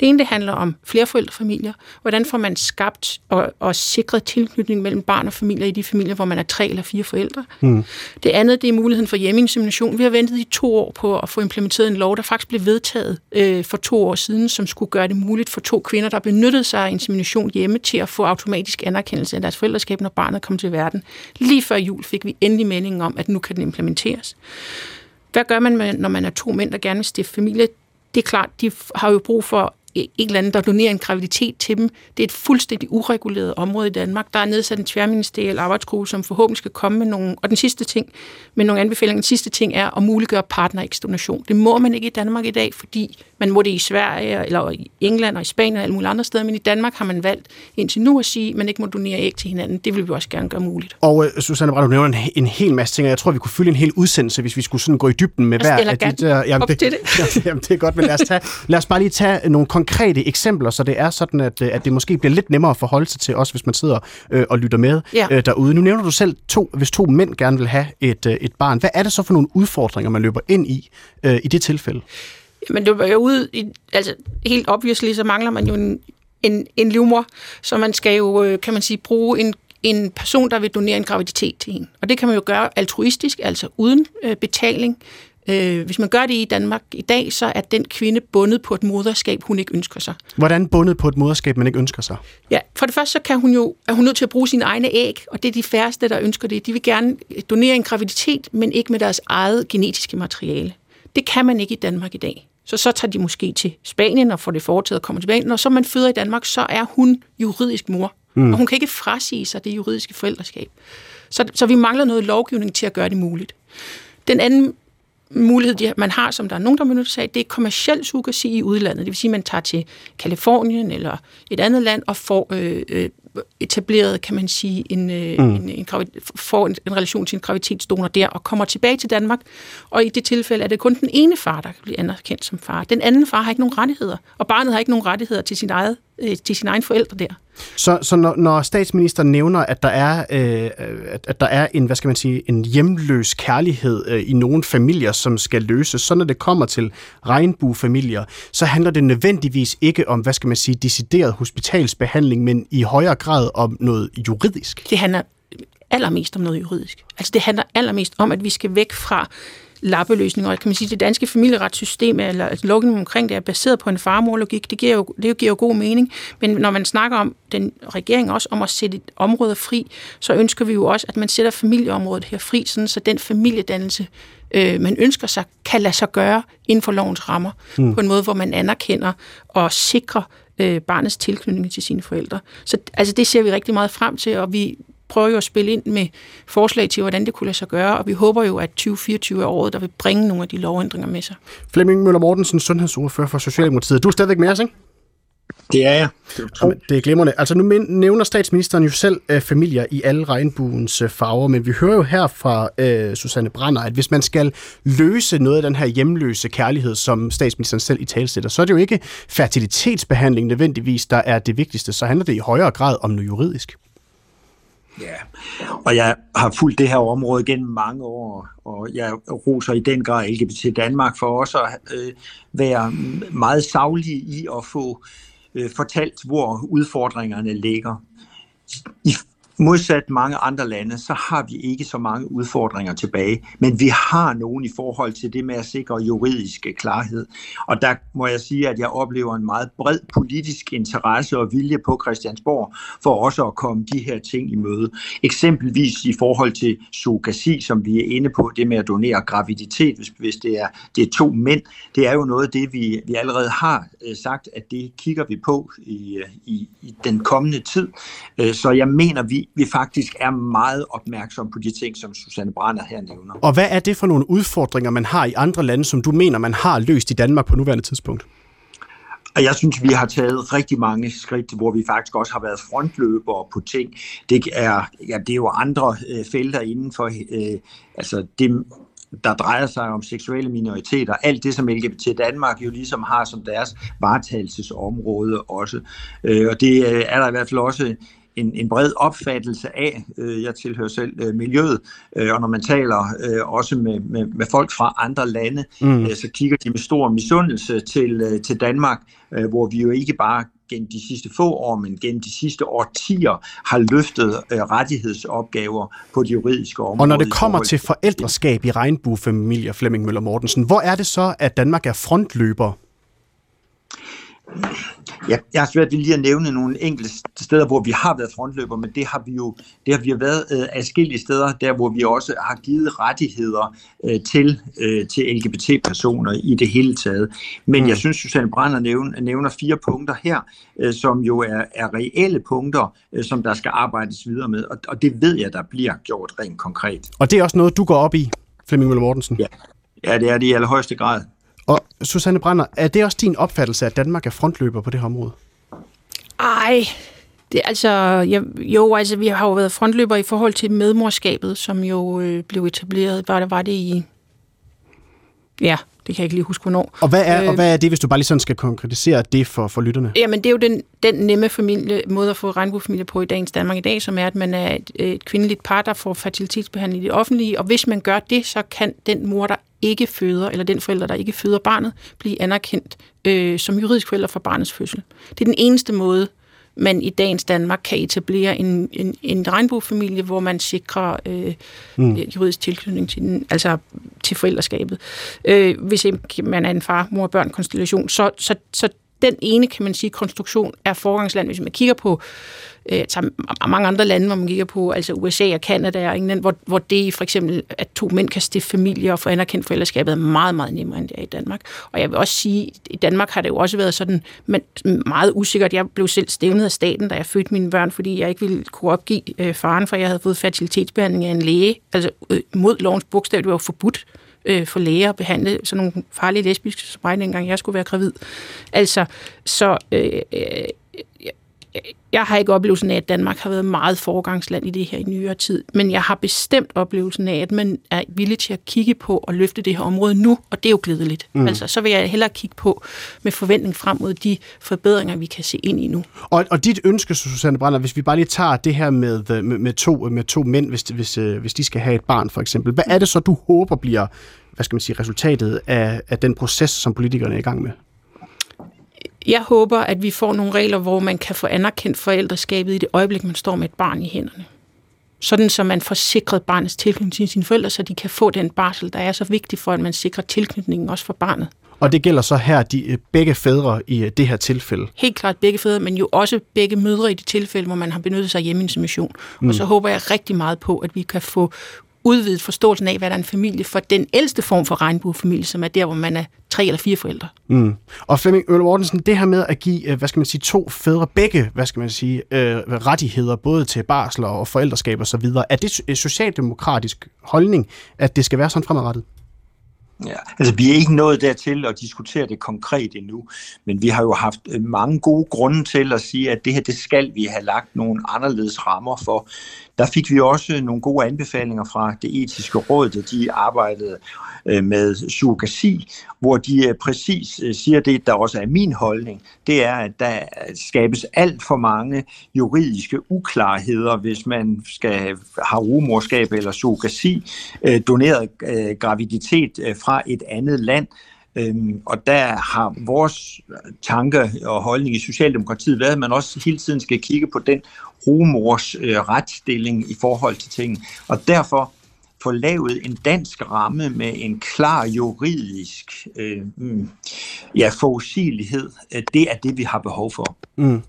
Speaker 11: Det ene det handler om flerforældrefamilier. Hvordan får man skabt og, og sikret tilknytning mellem barn og familier i de familier, hvor man er tre eller fire forældre. Mm. Det andet det er muligheden for hjemmeinsemination. Vi har ventet i to år på at få implementeret en lov, der faktisk blev vedtaget øh, for to år siden, som skulle gøre det muligt for to kvinder, der benyttede sig af insemination hjemme til at få automatisk anerkendelse af deres forældreskab, når barnet kom til verden. Lige før jul fik vi endelig meningen om, at nu kan den implementeres. Hvad gør man, når man er to mænd, der gerne vil stifte familie? Det er klart, de har jo brug for en eller anden, der donerer en graviditet til dem. Det er et fuldstændig ureguleret område i Danmark. Der er nedsat en tværministeriel arbejdsgruppe, som forhåbentlig skal komme med nogle, og den sidste ting, med nogle anbefalinger. Den sidste ting er at muliggøre partnereksdonation. Det må man ikke i Danmark i dag, fordi man må det i Sverige, eller i England og i Spanien og alle mulige andre steder, men i Danmark har man valgt indtil nu at sige, at man ikke må donere æg til hinanden. Det vil vi også gerne gøre muligt.
Speaker 3: Og uh, Susanne Brandt, du nævner en, en hel masse ting, og jeg tror, vi kunne fylde en hel udsendelse, hvis vi skulle sådan gå i dybden med hver
Speaker 11: af de der... Jamen, det, det.
Speaker 3: jamen, det er godt, men lad os, tage, lad os bare lige tage nogle konkrete eksempler, så det er sådan, at, at det måske bliver lidt nemmere at forholde sig til, også hvis man sidder øh, og lytter med ja. øh, derude. Nu nævner du selv, to, hvis to mænd gerne vil have et, øh, et barn. Hvad er det så for nogle udfordringer, man løber ind i øh, i det tilfælde?
Speaker 11: Men det er jo ude i, altså helt obviously, så mangler man jo en, en, en livmor, så man skal jo, øh, kan man sige, bruge en en person, der vil donere en graviditet til en. Og det kan man jo gøre altruistisk, altså uden øh, betaling. Øh, hvis man gør det i Danmark i dag, så er den kvinde bundet på et moderskab, hun ikke ønsker sig.
Speaker 3: Hvordan bundet på et moderskab, man ikke ønsker sig?
Speaker 11: Ja, for det første så kan hun jo, er hun nødt til at bruge sine egne æg, og det er de færreste, der ønsker det. De vil gerne donere en graviditet, men ikke med deres eget genetiske materiale. Det kan man ikke i Danmark i dag. Så så tager de måske til Spanien og får det foretaget og kommer tilbage. Når så man føder i Danmark, så er hun juridisk mor. Mm. Og hun kan ikke frasige sig det juridiske forældreskab. Så, så vi mangler noget lovgivning til at gøre det muligt. Den anden mulighed, man har, som der er nogen, der benytter sig af, det er kommersiel surrogasi i udlandet. Det vil sige, at man tager til Kalifornien eller et andet land og får øh, øh, etableret, kan man sige, en, øh, mm. en, en, får en, en relation til en graviditetsdonor der, og kommer tilbage til Danmark. Og i det tilfælde er det kun den ene far, der kan blive anerkendt som far. Den anden far har ikke nogen rettigheder, og barnet har ikke nogen rettigheder til sin, eget, øh, til sin egen forældre der.
Speaker 3: Så, så når, når statsministeren nævner, at der er øh, at, at der er en hvad skal man sige en hjemløs kærlighed øh, i nogle familier, som skal løses, så når det kommer til regnbuefamilier, så handler det nødvendigvis ikke om hvad skal man sige decideret hospitalsbehandling, men i højere grad om noget juridisk.
Speaker 11: Det handler allermest om noget juridisk. Altså det handler allermest om, at vi skal væk fra lappeløsninger. Og kan man sige, det danske familieretssystem, eller altså, lovgivningen omkring det, er baseret på en farmorlogik. Det giver, jo, det giver jo god mening. Men når man snakker om den regering også om at sætte et område fri, så ønsker vi jo også, at man sætter familieområdet her fri, sådan, så den familiedannelse, øh, man ønsker sig, kan lade sig gøre inden for lovens rammer, mm. på en måde, hvor man anerkender og sikrer øh, barnets tilknytning til sine forældre. Så altså, det ser vi rigtig meget frem til, og vi prøver jo at spille ind med forslag til, hvordan det kunne lade sig gøre, og vi håber jo, at 2024 er året, der vil bringe nogle af de lovændringer med sig.
Speaker 3: Flemming Møller Mortensen, sundhedsordfører for Socialdemokratiet. Du er stadigvæk med os, ikke?
Speaker 5: Det er jeg.
Speaker 3: Det, det er glimrende. Altså nu nævner statsministeren jo selv øh, familier i alle regnbuens øh, farver, men vi hører jo her fra øh, Susanne Brander, at hvis man skal løse noget af den her hjemløse kærlighed, som statsministeren selv i talsætter, så er det jo ikke fertilitetsbehandling nødvendigvis, der er det vigtigste. Så handler det i højere grad om noget juridisk.
Speaker 5: Ja, og jeg har fulgt det her område gennem mange år, og jeg roser i den grad LGBT Danmark for også at øh, være meget savlige i at få øh, fortalt, hvor udfordringerne ligger. I modsat mange andre lande, så har vi ikke så mange udfordringer tilbage, men vi har nogen i forhold til det med at sikre juridisk klarhed. Og der må jeg sige, at jeg oplever en meget bred politisk interesse og vilje på Christiansborg for også at komme de her ting i møde. Eksempelvis i forhold til surrogasi, som vi er inde på, det med at donere graviditet, hvis, hvis det, er, det er to mænd, det er jo noget af det, vi, vi allerede har øh, sagt, at det kigger vi på i, øh, i, i den kommende tid. Øh, så jeg mener, vi vi, faktisk er meget opmærksom på de ting, som Susanne Brander her nævner.
Speaker 3: Og hvad er det for nogle udfordringer, man har i andre lande, som du mener, man har løst i Danmark på nuværende tidspunkt?
Speaker 5: Og jeg synes, vi har taget rigtig mange skridt, hvor vi faktisk også har været frontløbere på ting. Det er, ja, det er jo andre øh, felter inden for øh, altså det, der drejer sig om seksuelle minoriteter, alt det, som LGBT Danmark jo ligesom har som deres varetagelsesområde også. Øh, og det øh, er der i hvert fald også en, en bred opfattelse af. Øh, jeg tilhører selv øh, miljøet, øh, og når man taler øh, også med, med, med folk fra andre lande, mm. øh, så kigger de med stor misundelse til, øh, til Danmark, øh, hvor vi jo ikke bare gennem de sidste få år, men gennem de sidste årtier har løftet øh, rettighedsopgaver på de juridiske områder.
Speaker 3: Og når det kommer til forældreskab i regnbuefamilier, Flemming Møller Mortensen, hvor er det så, at Danmark er frontløber
Speaker 5: jeg, jeg har svært ved lige at nævne nogle enkelte steder, hvor vi har været frontløber, men det har vi jo det har vi jo været øh, afskillige steder, der hvor vi også har givet rettigheder øh, til, øh, til LGBT-personer i det hele taget. Men mm. jeg synes, Susanne Brander nævner, nævner fire punkter her, øh, som jo er, er reelle punkter, øh, som der skal arbejdes videre med, og, og det ved jeg, der bliver gjort rent konkret.
Speaker 3: Og det er også noget, du går op i, Flemming Møller Mortensen?
Speaker 5: Ja. ja, det er det i allerhøjeste grad.
Speaker 3: Og Susanne Brander, er det også din opfattelse, at Danmark er frontløber på det her område?
Speaker 11: Ej, det er altså, ja, jo, altså vi har jo været frontløber i forhold til medmorskabet, som jo øh, blev etableret, var det, var det i, ja, det kan jeg ikke lige huske, hvornår.
Speaker 3: Og hvad er, øh, og hvad er det, hvis du bare lige sådan skal konkretisere det for, for lytterne?
Speaker 11: Jamen, det er jo den, den nemme familie, måde at få regnbuefamilie på i dagens Danmark i dag, som er, at man er et, et kvindeligt par, der får fertilitetsbehandling i det offentlige, og hvis man gør det, så kan den mor, der ikke føder, eller den forælder, der ikke føder barnet, blive anerkendt øh, som juridisk forælder for barnets fødsel. Det er den eneste måde, man i dagens Danmark kan etablere en, en, en regnbuefamilie, hvor man sikrer øh, mm. juridisk tilknytning til, den, altså til forældreskabet. Øh, hvis ikke man er en far, mor og børn konstellation, så, så, så den ene, kan man sige, konstruktion er forgangsland. Hvis man kigger på øh, mange andre lande, hvor man kigger på, altså USA og Kanada og England, hvor, hvor det for eksempel, at to mænd kan stifte familie og få anerkendt forældreskabet, er meget, meget nemmere, end det er i Danmark. Og jeg vil også sige, i Danmark har det jo også været sådan men meget usikkert. Jeg blev selv stævnet af staten, da jeg fødte mine børn, fordi jeg ikke ville kunne opgive øh, faren, for jeg havde fået fertilitetsbehandling af en læge, altså øh, mod lovens bogstav, det var jo forbudt øh, for læger at behandle sådan nogle farlige lesbiske som mig, dengang jeg skulle være gravid. Altså, så øh, øh, jeg har ikke oplevelsen af, at Danmark har været meget foregangsland i det her i nyere tid, men jeg har bestemt oplevelsen af, at man er villig til at kigge på og løfte det her område nu, og det er jo glædeligt. Mm. Altså, så vil jeg hellere kigge på med forventning frem mod de forbedringer, vi kan se ind i nu.
Speaker 3: Og, og dit ønske, Susanne Brander, hvis vi bare lige tager det her med, med, med, to, med to mænd, hvis, hvis, øh, hvis de skal have et barn for eksempel, hvad er det så, du håber bliver hvad skal man sige, resultatet af, af den proces, som politikerne er i gang med?
Speaker 11: Jeg håber, at vi får nogle regler, hvor man kan få anerkendt forældreskabet i det øjeblik, man står med et barn i hænderne. Sådan, så man får sikret barnets tilknytning til sine forældre, så de kan få den barsel, der er så vigtig for, at man sikrer tilknytningen også for barnet.
Speaker 3: Og det gælder så her de øh, begge fædre i øh, det her tilfælde?
Speaker 11: Helt klart begge fædre, men jo også begge mødre i det tilfælde, hvor man har benyttet sig af hjemmeinsemission. Mm. Og så håber jeg rigtig meget på, at vi kan få udvidet forståelsen af, hvad der er en familie for den ældste form for regnbuefamilie, som er der, hvor man er tre eller fire forældre.
Speaker 3: Mm. Og Flemming Øl Mortensen, det her med at give, øh, hvad skal man sige, to fædre begge, hvad skal man sige, øh, rettigheder, både til barsler og forældreskab og så videre, er det en socialdemokratisk holdning, at det skal være sådan fremadrettet?
Speaker 5: Ja, altså vi er ikke nået dertil at diskutere det konkret endnu, men vi har jo haft øh, mange gode grunde til at sige, at det her, det skal vi have lagt nogle anderledes rammer for. Der fik vi også nogle gode anbefalinger fra det etiske råd, da de arbejdede øh, med surrogasi, hvor de øh, præcis øh, siger det, der også er min holdning, det er, at der skabes alt for mange juridiske uklarheder, hvis man skal have rumorskab eller surrogasi, doneret graviditet fra et andet land. Øhm, og der har vores øh, tanke og holdning i Socialdemokratiet været, at man også hele tiden skal kigge på den rumors øh, retsstilling i forhold til ting. Og derfor få lavet en dansk ramme med en klar juridisk øh, mm, ja, forudsigelighed. Det er det, vi har behov for. Mm.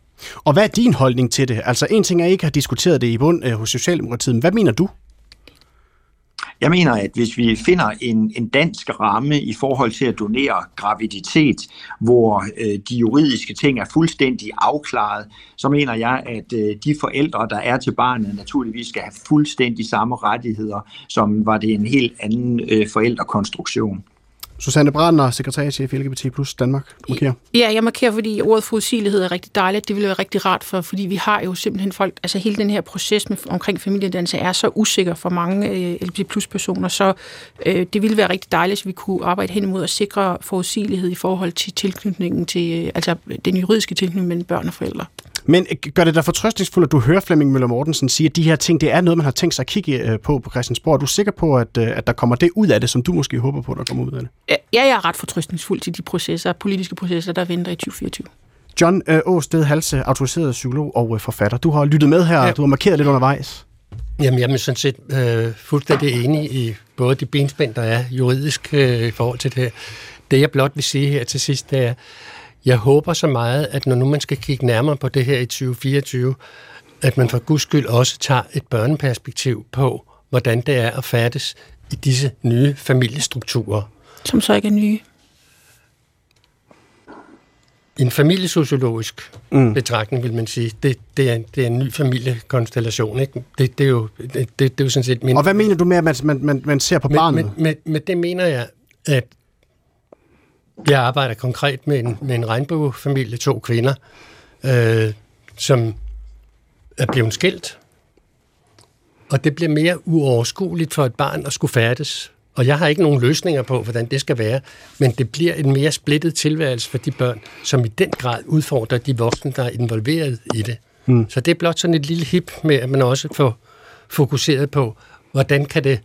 Speaker 3: Og hvad er din holdning til det? Altså en ting er, at I ikke har diskuteret det i bund øh, hos Socialdemokratiet, men hvad mener du?
Speaker 5: Jeg mener, at hvis vi finder en, en dansk ramme i forhold til at donere graviditet, hvor øh, de juridiske ting er fuldstændig afklaret, så mener jeg, at øh, de forældre, der er til barnet, naturligvis skal have fuldstændig samme rettigheder, som var det en helt anden øh, forældrekonstruktion.
Speaker 3: Susanne Brander, sekretærchef i LGBT Plus Danmark. Du markerer.
Speaker 11: Ja, jeg markerer, fordi ordet forudsigelighed er rigtig dejligt. Det ville være rigtig rart, for, fordi vi har jo simpelthen folk, altså hele den her proces med, omkring familiedannelse er så usikker for mange øh, LGBT Plus personer, så øh, det ville være rigtig dejligt, hvis vi kunne arbejde hen imod at sikre forudsigelighed i forhold til tilknytningen til, øh, altså den juridiske tilknytning mellem børn og forældre.
Speaker 3: Men øh, gør det dig fortrøstningsfuldt, at du hører Flemming Møller Mortensen sige, at de her ting, det er noget, man har tænkt sig at kigge øh, på på Christiansborg. Er du sikker på, at, øh, at der kommer det ud af det, som du måske håber på, der kommer ud af det?
Speaker 11: Ja, jeg er ret fortrøstningsfuld til de processer, politiske processer, der venter i 2024.
Speaker 3: John Åsted Halse, autoriseret psykolog og forfatter. Du har lyttet med her, ja. du har markeret lidt undervejs.
Speaker 7: Jamen, jeg er sådan set øh, fuldstændig enig i både de benspænd, der er juridisk øh, i forhold til det her. Det, jeg blot vil sige her til sidst, det er, jeg håber så meget, at når nu man skal kigge nærmere på det her i 2024, at man for guds skyld også tager et børneperspektiv på, hvordan det er at færdes i disse nye familiestrukturer.
Speaker 11: Som så ikke er nye?
Speaker 7: En familiesociologisk mm. betragtning, vil man sige, det, det, er, det er en ny familiekonstellation. Ikke? Det, det, er jo, det, det, det er jo sådan set
Speaker 3: min... Og hvad mener du med, at man, man, man, man ser på barnet?
Speaker 7: Med, med, med det mener jeg, at jeg arbejder konkret med en, med en regnbuefamilie, to kvinder, øh, som er blevet skilt. Og det bliver mere uoverskueligt for et barn at skulle færdes. Og jeg har ikke nogen løsninger på, hvordan det skal være, men det bliver en mere splittet tilværelse for de børn, som i den grad udfordrer de voksne, der er involveret i det. Mm. Så det er blot sådan et lille hip med, at man også får fokuseret på, hvordan kan det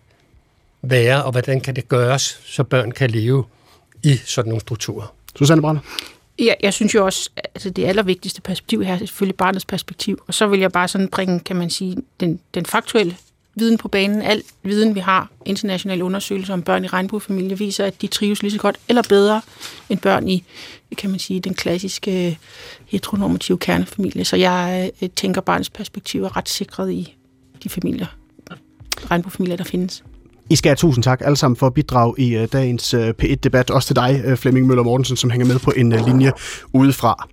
Speaker 7: være, og hvordan kan det gøres, så børn kan leve i sådan nogle strukturer.
Speaker 3: Susanne Brander?
Speaker 11: Ja, jeg synes jo også, at altså det allervigtigste perspektiv her er selvfølgelig barnets perspektiv. Og så vil jeg bare sådan bringe, kan man sige, den, den faktuelle viden på banen. Al viden, vi har, internationale undersøgelser om børn i regnbuefamilier, viser, at de trives lige så godt eller bedre end børn i, kan man sige, den klassiske heteronormative kernefamilie. Så jeg øh, tænker, at barnets perspektiv er ret sikret i de familier, regnbuefamilier, der findes.
Speaker 3: I skal have tusind tak alle sammen for at bidrage i uh, dagens øh, uh, P1-debat. Også til dig, uh, Flemming Møller Mortensen, som hænger med på en uh, linje udefra.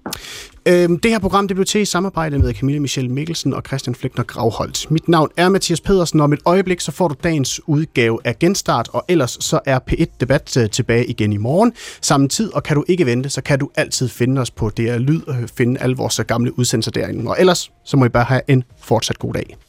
Speaker 3: Uh, det her program det blev til i samarbejde med Camille Michelle Mikkelsen og Christian Flækner Gravholdt. Mit navn er Mathias Pedersen, og om et øjeblik så får du dagens udgave af Genstart, og ellers så er P1-debat uh, tilbage igen i morgen. Samme tid, og kan du ikke vente, så kan du altid finde os på DR Lyd og finde alle vores gamle udsendelser derinde. Og ellers så må I bare have en fortsat god dag.